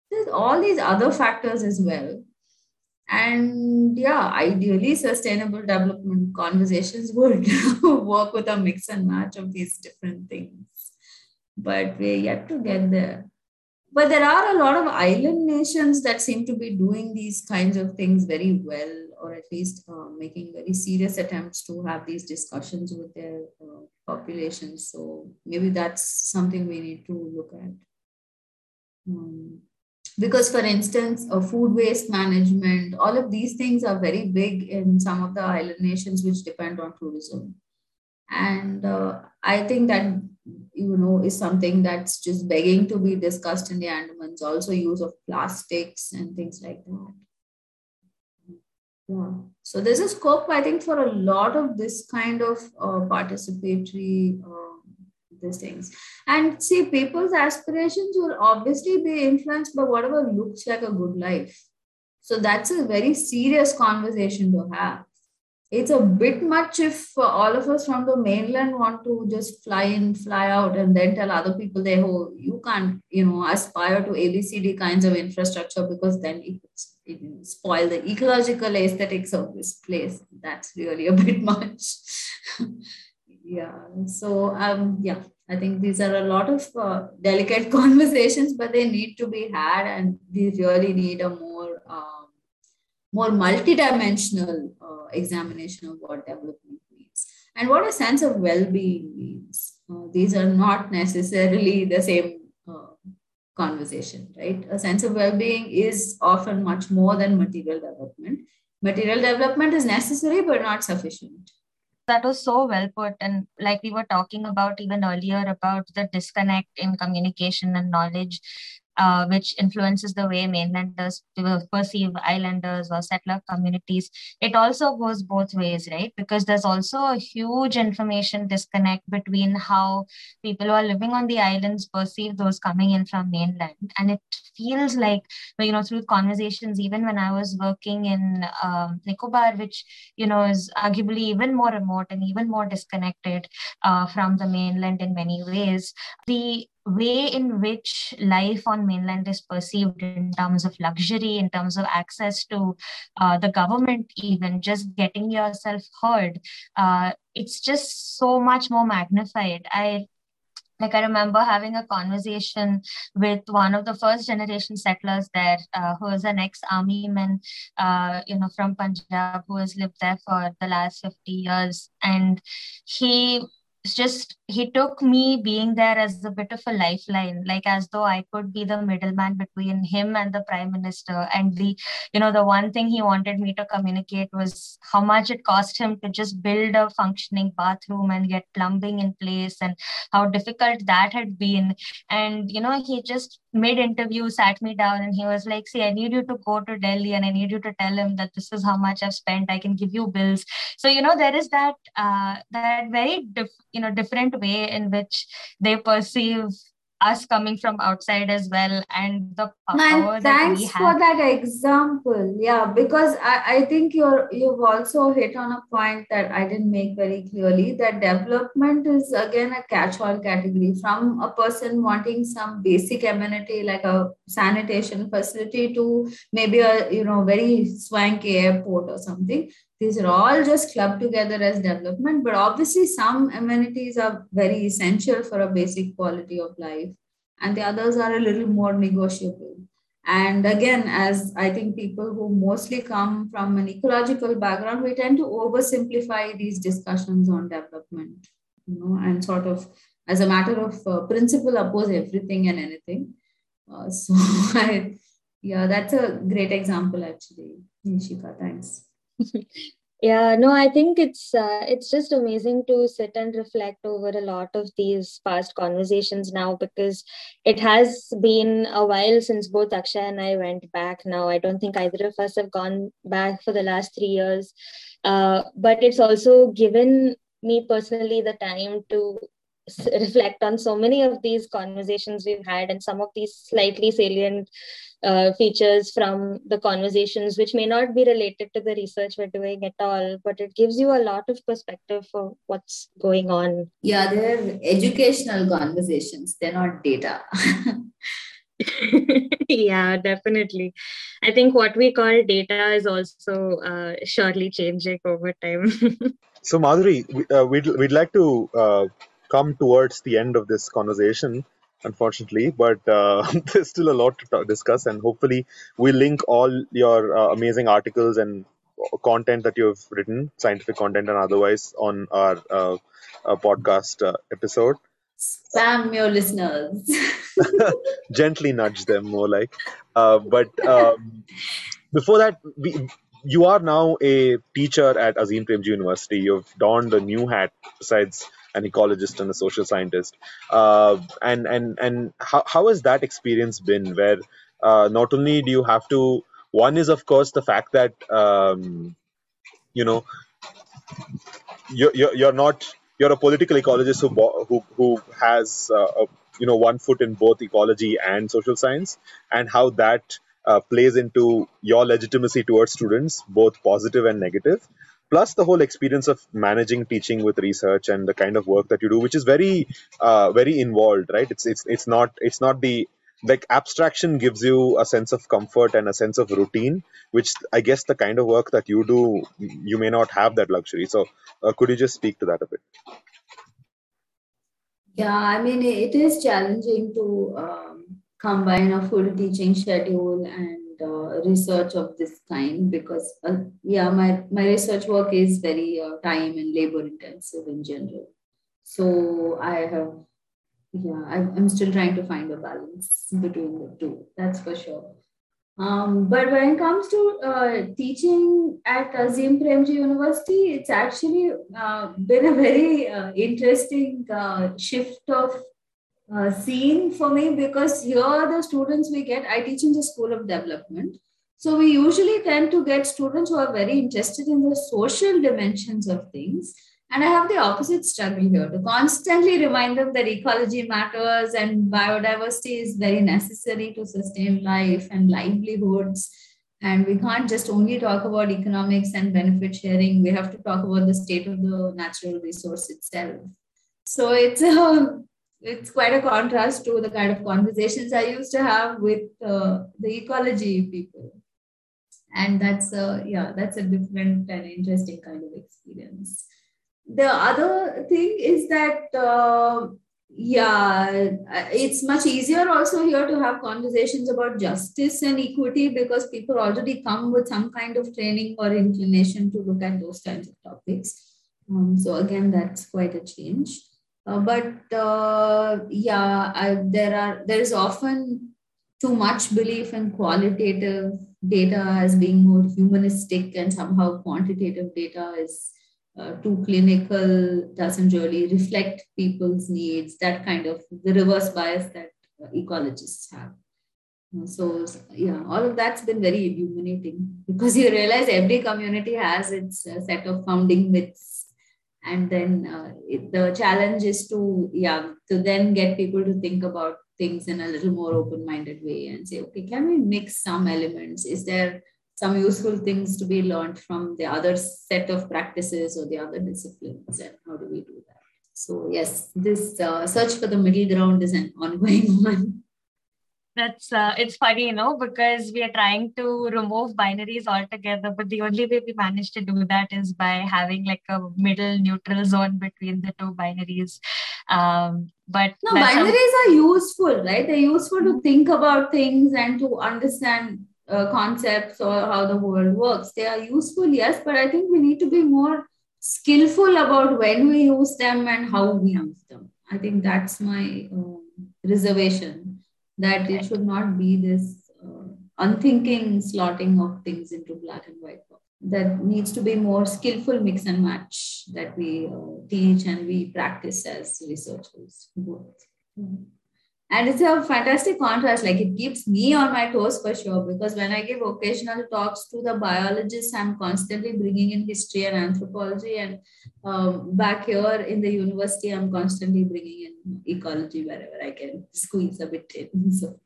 There's all these other factors as well. And yeah, ideally, sustainable development conversations would work with a mix and match of these different things. But we're yet to get there. But there are a lot of island nations that seem to be doing these kinds of things very well, or at least uh, making very serious attempts to have these discussions with their uh, populations. So maybe that's something we need to look at. Um, because for instance uh, food waste management all of these things are very big in some of the island nations which depend on tourism. And uh, i think that you know is something that's just begging to be discussed in the andamans also use of plastics and things like that. Yeah. So there's a scope i think for a lot of this kind of uh, participatory uh, these things. And see, people's aspirations will obviously be influenced by whatever looks like a good life. So that's a very serious conversation to have. It's a bit much if all of us from the mainland want to just fly in, fly out, and then tell other people they oh you can't you know aspire to ABCD kinds of infrastructure because then it, it spoil the ecological aesthetics of this place. That's really a bit much. Yeah so um yeah i think these are a lot of uh, delicate conversations but they need to be had and we really need a more um, more multidimensional uh, examination of what development means. And what a sense of well-being means. Uh, these are not necessarily the same uh, conversation right? A sense of well-being is often much more than material development. Material development is necessary but not sufficient that was so well put. And like we were talking about even earlier about the disconnect in communication and knowledge uh, which influences the way mainlanders perceive islanders or settler communities. It also goes both ways, right? Because there's also a huge information disconnect between how people who are living on the islands perceive those coming in from mainland. And it feels like, you know, through conversations, even when I was working in um, Nicobar, which, you know, is arguably even more remote and even more disconnected uh, from the mainland in many ways, the way in which life on mainland is perceived in terms of luxury in terms of access to uh, the government even just getting yourself heard uh, it's just so much more magnified. I like i remember having a conversation with one of the first generation settlers there uh, who was an ex army man uh, you know from punjab who has lived there for the last 50 years. And he it's just he took me being there as a bit of a lifeline like as though i could be the middleman between him and the prime minister. And the you know the one thing he wanted me to communicate was how much it cost him to just build a functioning bathroom and get plumbing in place and how difficult that had been. And you know he just mid interview sat me down and he was like see i need you to go to delhi and i need you to tell him that this is how much i've spent. I can give you bills. So you know there is that uh, that very diff- you know different way in which they perceive us coming from outside as well and the power Man, thanks that for that example. Yeah because I, I think you're you've also hit on a point that i didn't make very clearly that development is again a catch-all category. From a person wanting some basic amenity like a sanitation facility to maybe a you know very swanky airport or something these are all just clubbed together as development but obviously some amenities are very essential for a basic quality of life and the others are a little more negotiable. And again as i think people who mostly come from an ecological background we tend to oversimplify these discussions on development you know and sort of as a matter of uh, principle oppose everything and anything. Uh, so I, yeah that's a great example actually nishika. Thanks yeah no i think it's uh, it's just amazing to sit and reflect over a lot of these past conversations now because it has been a while since both akshay and i went back. Now i don't think either of us have gone back for the last 3 years. Uh, but it's also given me personally the time to reflect on so many of these conversations we've had and some of these slightly salient uh, features from the conversations which may not be related to the research we're doing at all but it gives you a lot of perspective for what's going on. Yeah they're educational conversations they're not data. Yeah definitely. I think what we call data is also uh, surely changing over time. So madhuri uh, we'd, we'd like to uh, come towards the end of this conversation unfortunately, but uh, there's still a lot to talk, discuss, and hopefully we'll link all your uh, amazing articles and content that you've written, scientific content and otherwise, on our, uh, our podcast uh, episode. Spam your listeners. Gently nudge them, more like. Uh, but um, before that, we, you are now a teacher at Azim Premji University. You've donned a new hat besides an ecologist and a social scientist. Uh, and and and how, how has that experience been? Where uh, not only do you have to, one is of course the fact that um, you know you're, you're, you're not you're a political ecologist who who who has uh, a, you know one foot in both ecology and social science, and how that uh, plays into your legitimacy towards students, both positive and negative plus the whole experience of managing teaching with research and the kind of work that you do which is very uh, very involved right? It's it's it's not it's not the like abstraction gives you a sense of comfort and a sense of routine which i guess the kind of work that you do you may not have that luxury. So uh, could you just speak to that a bit? Yeah i mean it is challenging to um, combine a full teaching schedule and uh, research of this kind because uh, yeah my, my research work is very uh, time and labor intensive in general. So i have yeah I, i'm still trying to find a balance between the two that's for sure. Um, but when it comes to uh, teaching at Azim Premji University, it's actually uh, been a very uh, interesting uh, shift of uh, scene for me because here the students we get, I teach in the School of Development. So we usually tend to get students who are very interested in the social dimensions of things. And I have the opposite struggle here to constantly remind them that ecology matters and biodiversity is very necessary to sustain life and livelihoods. And we can't just only talk about economics and benefit sharing. We have to talk about the state of the natural resource itself. So it's a it's quite a contrast to the kind of conversations I used to have with uh, the ecology people. And that's a, yeah, that's a different and interesting kind of experience. The other thing is that, uh, yeah, it's much easier also here to have conversations about justice and equity because people already come with some kind of training or inclination to look at those kinds of topics. Um, so again, that's quite a change. Uh, but uh, yeah, I, there are there is often too much belief in qualitative data as being more humanistic, and somehow quantitative data is uh, too clinical, doesn't really reflect people's needs. That kind of the reverse bias that ecologists have. So yeah, all of that's been very illuminating because you realize every community has its set of founding myths and then uh, it, the challenge is to yeah to then get people to think about things in a little more open-minded way and say okay can we mix some elements? Is there some useful things to be learned from the other set of practices or the other disciplines and how do we do that? So yes this uh, search for the middle ground is an ongoing one that's uh, it's funny you know because we are trying to remove binaries altogether but the only way we manage to do that is by having like a middle neutral zone between the two binaries. Um, but no binaries are useful right? They're useful to think about things and to understand uh, concepts or how the world works. They are useful yes but i think we need to be more skillful about when we use them and how we use them. I think that's my um, reservation that it should not be this uh, unthinking slotting of things into black and white box. That needs to be more skillful mix and match that we uh, teach and we practice as researchers. Both. And it's a fantastic contrast. Like it keeps me on my toes for sure because when i give occasional talks to the biologists i'm constantly bringing in history and anthropology. And um, back here in the university i'm constantly bringing in ecology wherever i can squeeze a bit in. So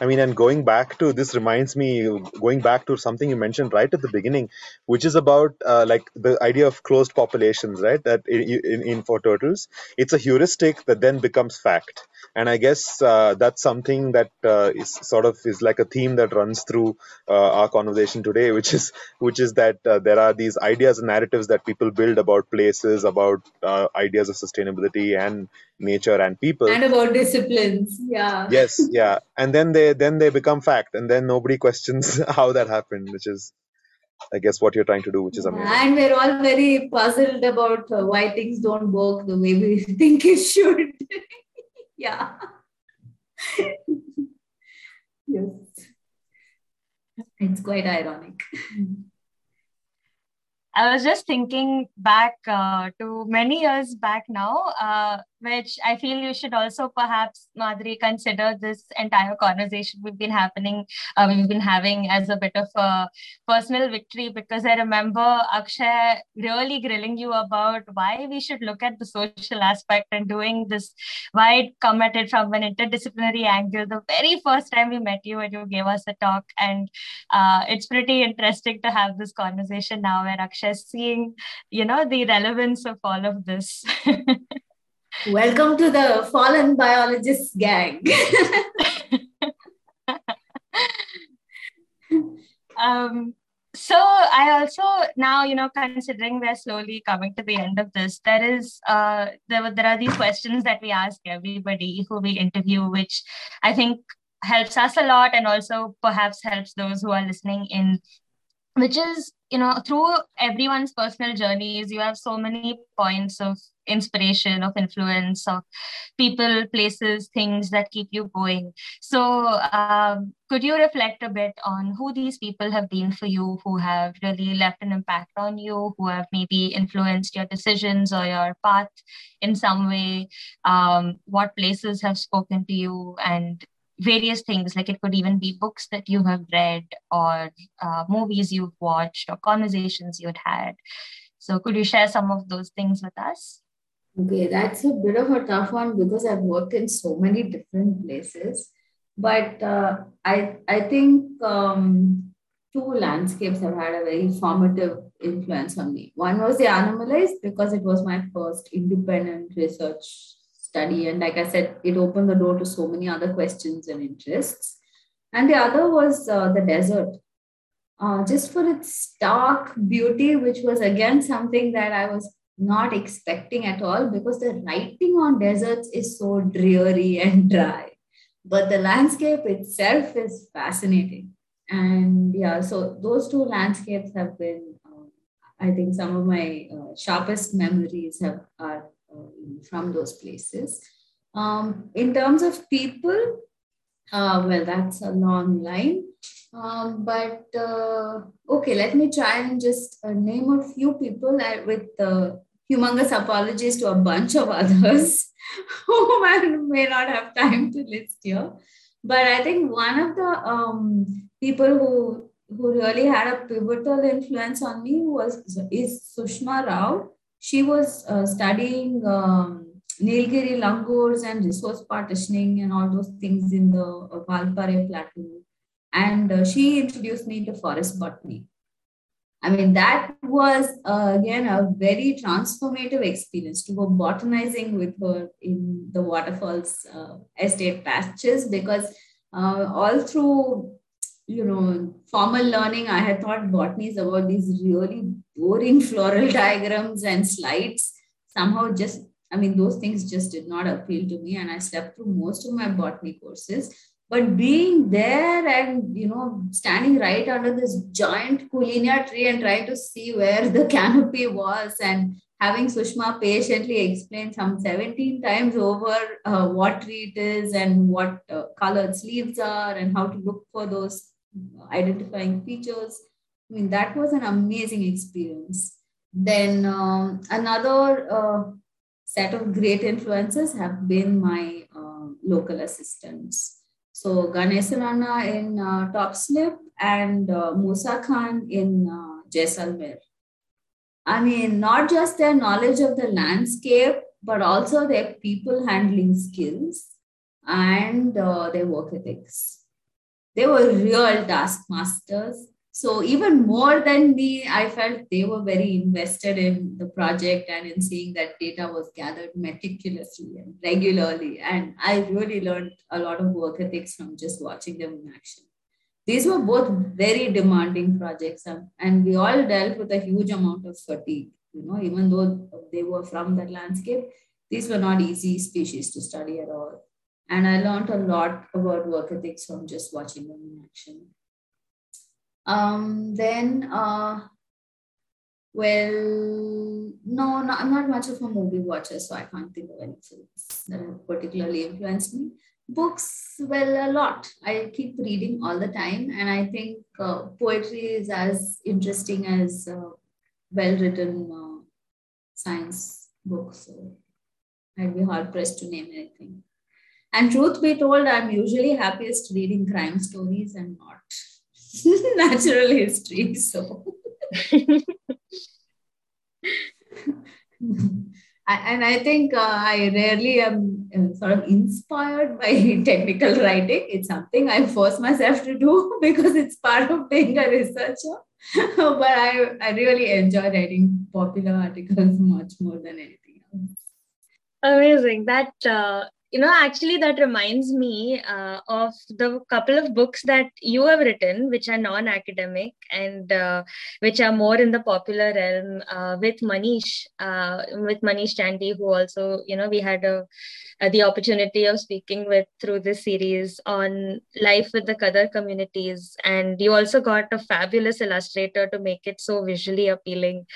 I mean, and going back to this reminds me, going back to something you mentioned right at the beginning, which is about uh, like the idea of closed populations, right? That in, in, in for turtles, it's a heuristic that then becomes fact, and I guess uh, that's something that uh, is sort of is like a theme that runs through uh, our conversation today, which is which is that uh, there are these ideas and narratives that people build about places, about uh, ideas of sustainability and nature and people, and about disciplines yeah. Yes yeah. And then they then they become fact and then nobody questions how that happened which is i guess what you're trying to do which is amazing. And we're all very puzzled about uh, why things don't work the way we think it should yeah. Yes. It's quite ironic. I was just thinking back uh, to many years back now, uh, which I feel you should also perhaps, Madhuri, consider this entire conversation we've been happening, uh, we've been having as a bit of a personal victory because I remember Akshay really grilling you about why we should look at the social aspect and doing this, why it come at it from an interdisciplinary angle. The very first time we met you and you gave us a talk, and uh, it's pretty interesting to have this conversation now where Akshay is seeing, you know, the relevance of all of this. Welcome to the fallen biologists gang. um, so I also now, you know, considering we're slowly coming to the end of this, there is uh there there are these questions that we ask everybody who we interview, which I think helps us a lot and also perhaps helps those who are listening in which is you know through everyone's personal journeys you have so many points of inspiration of influence of people places things that keep you going. So um, could you reflect a bit on who these people have been for you who have really left an impact on you who have maybe influenced your decisions or your path in some way? Um, what places have spoken to you and various things like it could even be books that you have read or uh, movies you've watched or conversations you'd had. So could you share some of those things with us? Okay that's a bit of a tough one because i've worked in so many different places. But uh, i i think um, two landscapes have had a very formative influence on me. One was the Anamalais because it was my first independent research study. And like I said, it opened the door to so many other questions and interests. And the other was uh, the desert, uh, just for its stark beauty, which was again something that I was not expecting at all because the writing on deserts is so dreary and dry. But the landscape itself is fascinating. And yeah, so those two landscapes have been, uh, I think, some of my uh, sharpest memories have are from those places. Um, in terms of people, uh, well, that's a long line. Um, but uh, okay, let me try and just uh, name a few people with uh, humongous apologies to a bunch of others whom I may not have time to list here. But I think one of the um, people who who really had a pivotal influence on me was is Sushma Rao she was uh, studying um, Nilgiri langurs and resource partitioning and all those things in the uh, Valparai plateau. And uh, she introduced me to forest botany. I mean, that was uh, again a very transformative experience to go botanizing with her in the waterfalls uh, estate patches because uh, all through you know, formal learning, I had thought botany is about these really boring floral diagrams and slides. Somehow, just I mean, those things just did not appeal to me, and I slept through most of my botany courses. But being there and you know, standing right under this giant Cullenia tree and trying to see where the canopy was, and having Sushma patiently explain some 17 times over uh, what tree it is and what uh, colored leaves are and how to look for those identifying features. I mean, that was an amazing experience. Then um, another uh, set of great influences have been my uh, local assistants. So Ganesanana in uh, Top Slip and uh, Musa Khan in uh, Jaisalmer. I mean, not just their knowledge of the landscape, but also their people handling skills and uh, their work ethics. They were real taskmasters so even more than me, I felt they were very invested in the project and in seeing that data was gathered meticulously and regularly. And I really learned a lot of work ethics from just watching them in action. These were both very demanding projects, and we all dealt with a huge amount of fatigue. You know, even though they were from that landscape, these were not easy species to study at all. And I learned a lot about work ethics from just watching them in action. Um, then, uh, well, no, no, I'm not much of a movie watcher, so I can't think of any films that have particularly influenced me. Books, well, a lot. I keep reading all the time, and I think uh, poetry is as interesting as uh, well written uh, science books. So I'd be hard pressed to name anything. And truth be told, I'm usually happiest reading crime stories and not natural history. So, and I think uh, I rarely am uh, sort of inspired by technical writing. It's something I force myself to do because it's part of being a researcher. but I, I really enjoy writing popular articles much more than anything else. Amazing. That uh, you know actually that reminds me uh, of the couple of books that you have written which are non-academic and uh, which are more in the popular realm uh, with manish uh, with manish chandi who also you know we had a, a, the opportunity of speaking with through this series on life with the Kadar communities. And you also got a fabulous illustrator to make it so visually appealing.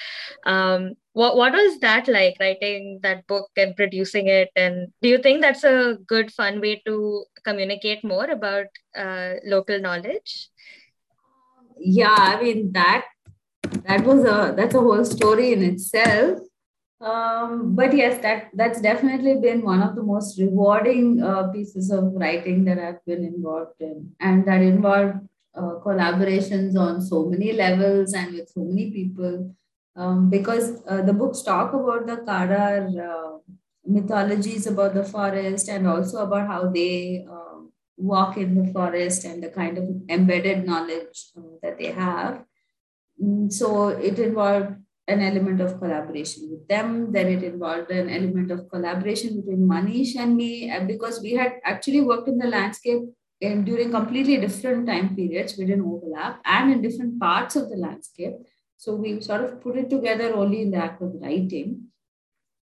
Um, what what was that like writing that book and producing it? And do you think that's a good fun way to communicate more about uh, local knowledge? Yeah i mean that that was a that's a whole story in itself. Um, but yes that that's definitely been one of the most rewarding uh, pieces of writing that i've been involved in. And that involved uh, collaborations on so many levels and with so many people um, because uh, the books talk about the Kadar uh, mythologies about the forest and also about how they uh, walk in the forest and the kind of embedded knowledge uh, that they have. Mm, so it involved an element of collaboration with them. Then it involved an element of collaboration between Manish and me because we had actually worked in the landscape in, during completely different time periods. We didn't overlap and in different parts of the landscape. So we sort of put it together only in the act of writing.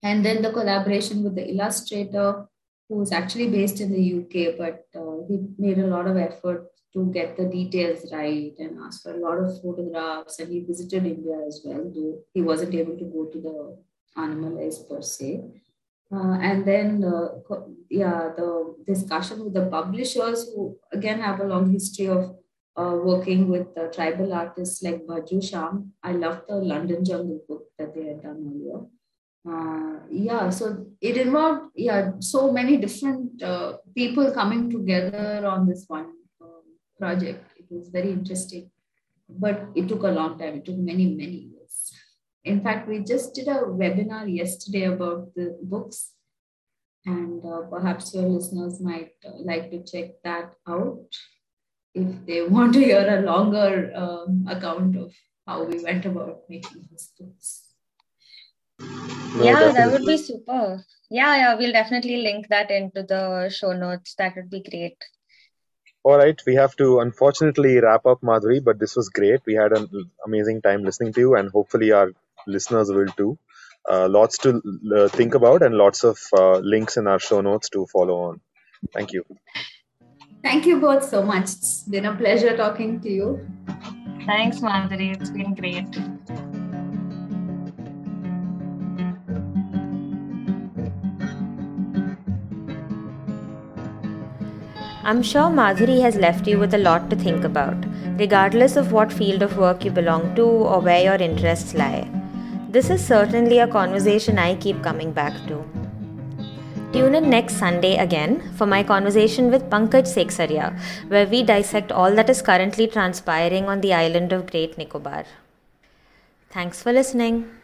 And then the collaboration with the illustrator, who is actually based in the UK, but uh, he made a lot of effort to get the details right and asked for a lot of photographs. And he visited India as well, though he wasn't able to go to the Anamalais per se. Uh, and then, uh, yeah, the discussion with the publishers who again have a long history of uh, working with uh, tribal artists like Bhajju Shyam. I love the London Jungle book that they had done earlier. Uh, yeah, so it involved yeah so many different uh, people coming together on this one um, project. It was very interesting, but it took a long time. It took many many years. In fact, we just did a webinar yesterday about the books, and uh, perhaps your listeners might uh, like to check that out if they want to hear a longer um, account of how we went about making these books. No, yeah, definitely. that would be super. Yeah, yeah, we'll definitely link that into the show notes. That would be great. All right, we have to unfortunately wrap up, Madhuri, but this was great. We had an amazing time listening to you, and hopefully our listeners will too. Uh, lots to uh, think about, and lots of uh, links in our show notes to follow on. Thank you. Thank you both so much. It's been a pleasure talking to you. Thanks, Madhuri. It's been great. I'm sure Madhuri has left you with a lot to think about, regardless of what field of work you belong to or where your interests lie. This is certainly a conversation I keep coming back to. Tune in next Sunday again for my conversation with Pankaj Sekhsaria, where we dissect all that is currently transpiring on the island of Great Nicobar. Thanks for listening.